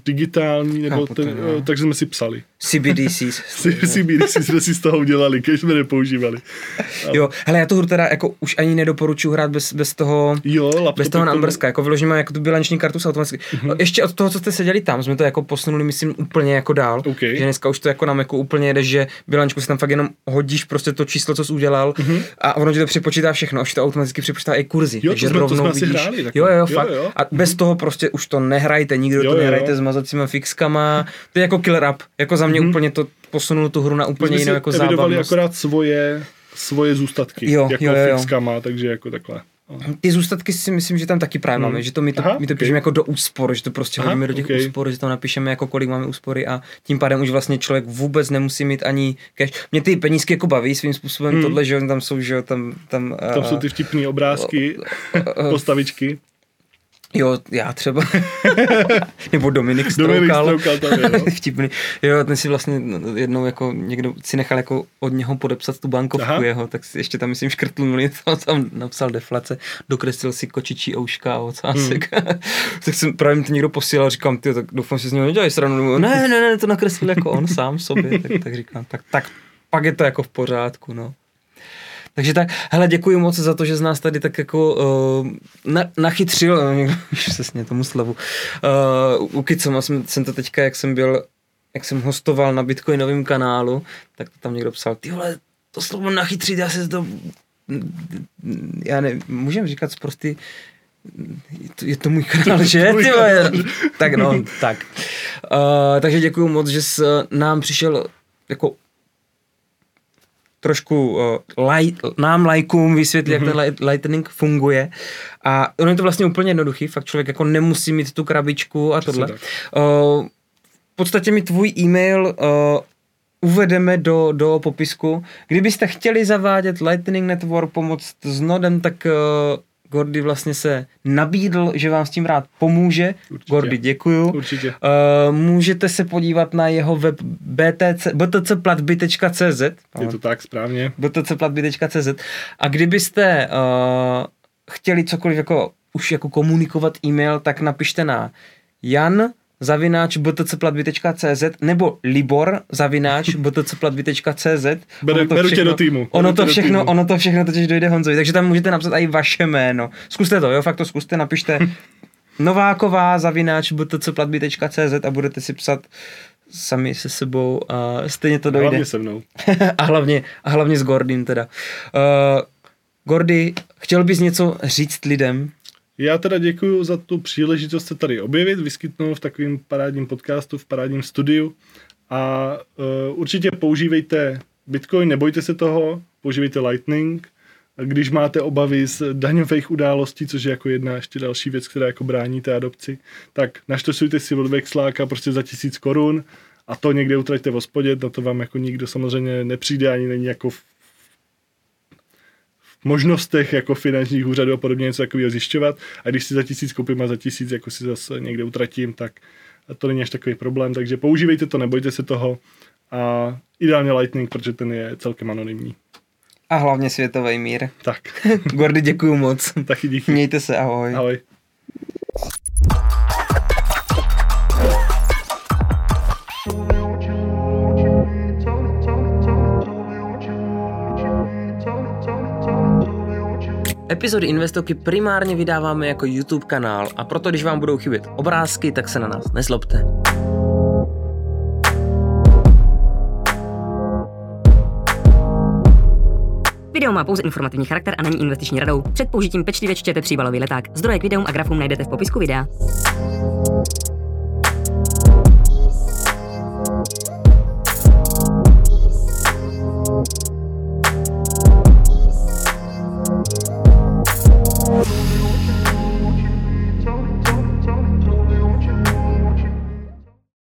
digitální, nebo Chápu to, ten, no. uh, takže jsme si psali. CBDCs. CBDC jsme si z toho udělali, když jsme nepoužívali. jo, hele, já tu hru teda jako už ani nedoporučuji hrát bez, bez toho, Jo, bez toho numberska, jako vyložím mám jako tu bilanční kartu s automaticky. Mhm. Ještě od toho, co jste seděli tam, jsme to jako posunuli, myslím, úplně jako dál. OK. Že dneska už to jako na Macu úplně jede, že bilančku si tam fakt jenom hodíš prostě to číslo, co jsi udělal a ono ti to přepočítá všechno, už to automaticky přepočítá i kurzy. Mhm. Jo, to takže jsme- to rovnou jsme asi vidíš. hráli jo, jo, Jo, fakt. jo. A bez toho prostě už to nehrajte, nikdo Jo, to jo, nehrajte jo. s mazacíma fixkama. To je jako killer app. Jako za mě úplně to posunul tu hru na úplně jsme jinou jako zábavnost. akorát svoje, svoje zůstatky, Jo, jako jo, jo, jo. fixkama, takže jako takhle. Ty zůstatky si myslím, že tam taky právě máme, že to my to, Aha, my to ok. píšeme jako do úspor, že to prostě Aha, hodíme do těch ok. úspor, že tam napíšeme jako kolik máme úspory a tím pádem už vlastně člověk vůbec nemusí mít ani cash. Mě ty penízky jako baví svým způsobem Hmm. tohle, že tam jsou, že jo, tam, tam, Tam a- jsou ty vtipné obrázky, postavičky. Jo, já třeba. Nebo Dominik Dominik Stroukal. Stroukal tam je, no. Vtipný. Jo, ten si vlastně jednou jako někdo si nechal jako od něho podepsat tu bankovku Aha. jeho, tak si ještě tam myslím škrtnul, to tam napsal deflace, dokreslil si kočičí ouška a ocásek. Hmm. tak jsem právě mi to někdo posílal, říkám, ty, tak doufám, že z něho nedělají stranu. Ne, ne, ne, to nakreslil jako on sám sobě, tak, tak říkám, tak, tak pak je to jako v pořádku, no. Takže tak, hele, děkuji moc za to, že z nás tady tak jako uh, na, nachytřil, uh, už se sně tomu slovu, uh, u Kicoma jsem, jsem to teďka, jak jsem byl, jak jsem hostoval na Bitcoinovém kanálu, tak to tam někdo psal, ty vole, to slovo nachytřit, já se to, já ne, můžem říkat prostě je to, je to můj kanál, že? Vole? kanál. tak no, tak. Uh, takže děkuji moc, že jsi nám přišel jako trošku uh, laj, nám lajkům vysvětlit, mm-hmm. jak ten li- Lightning funguje. A ono je to vlastně úplně jednoduchý, fakt člověk jako nemusí mít tu krabičku a tohle. tak. Uh, v podstatě mi tvůj e-mail uh, uvedeme do, do popisku. Kdybyste chtěli zavádět Lightning Network, pomoct s nodem, tak uh, Gordy vlastně se nabídl, že vám s tím rád pomůže. Určitě. Gordy, děkuju. Určitě. Uh, můžete se podívat na jeho web btc, btcplatby.cz Je to tak správně. btcplatby.cz a kdybyste uh, chtěli cokoliv jako už jako komunikovat e-mail, tak napište na jan zavináč btcplatby.cz nebo libor zavináč btcplatby.cz Beru- beru tě do týmu. Ono to všechno, týmu. ono to všechno totiž dojde Honzovi, takže tam můžete napsat i vaše jméno. Zkuste to, jo, fakt to zkuste, napište Nováková zavináč btcplatby.cz a budete si psat sami se sebou a stejně to dojde. Hlavně se mnou. a, hlavně, a hlavně s Gordym teda. Uh, Gordy, chtěl bys něco říct lidem? Já teda děkuji za tu příležitost se tady objevit, vyskytnout v takovém parádním podcastu, v parádním studiu a uh, určitě používejte Bitcoin, nebojte se toho, používejte Lightning. Když máte obavy z daňových událostí, což je jako jedna ještě další věc, která jako brání té adopci, tak naštosujte si od Vexláka prostě za tisíc korun a to někde utraťte v hospodě, na to vám jako nikdo samozřejmě nepřijde, ani není jako možnostech jako finančních úřadů a podobně něco takového zjišťovat. A když si za tisíc koupím a za tisíc jako si zase někde utratím, tak to není až takový problém. Takže používejte to, nebojte se toho. A ideálně Lightning, protože ten je celkem anonymní. A hlavně světový mír. Tak, Gordy, děkuju moc. taky díky. Mějte se, ahoj. Ahoj. Epizody Investoky primárně vydáváme jako YouTube kanál a proto, když vám budou chybět obrázky, tak se na nás nezlobte. Video má pouze informativní charakter a není investiční radou. Před použitím pečlivě čtěte tříbalový leták. Zdroje k videům a grafům najdete v popisku videa.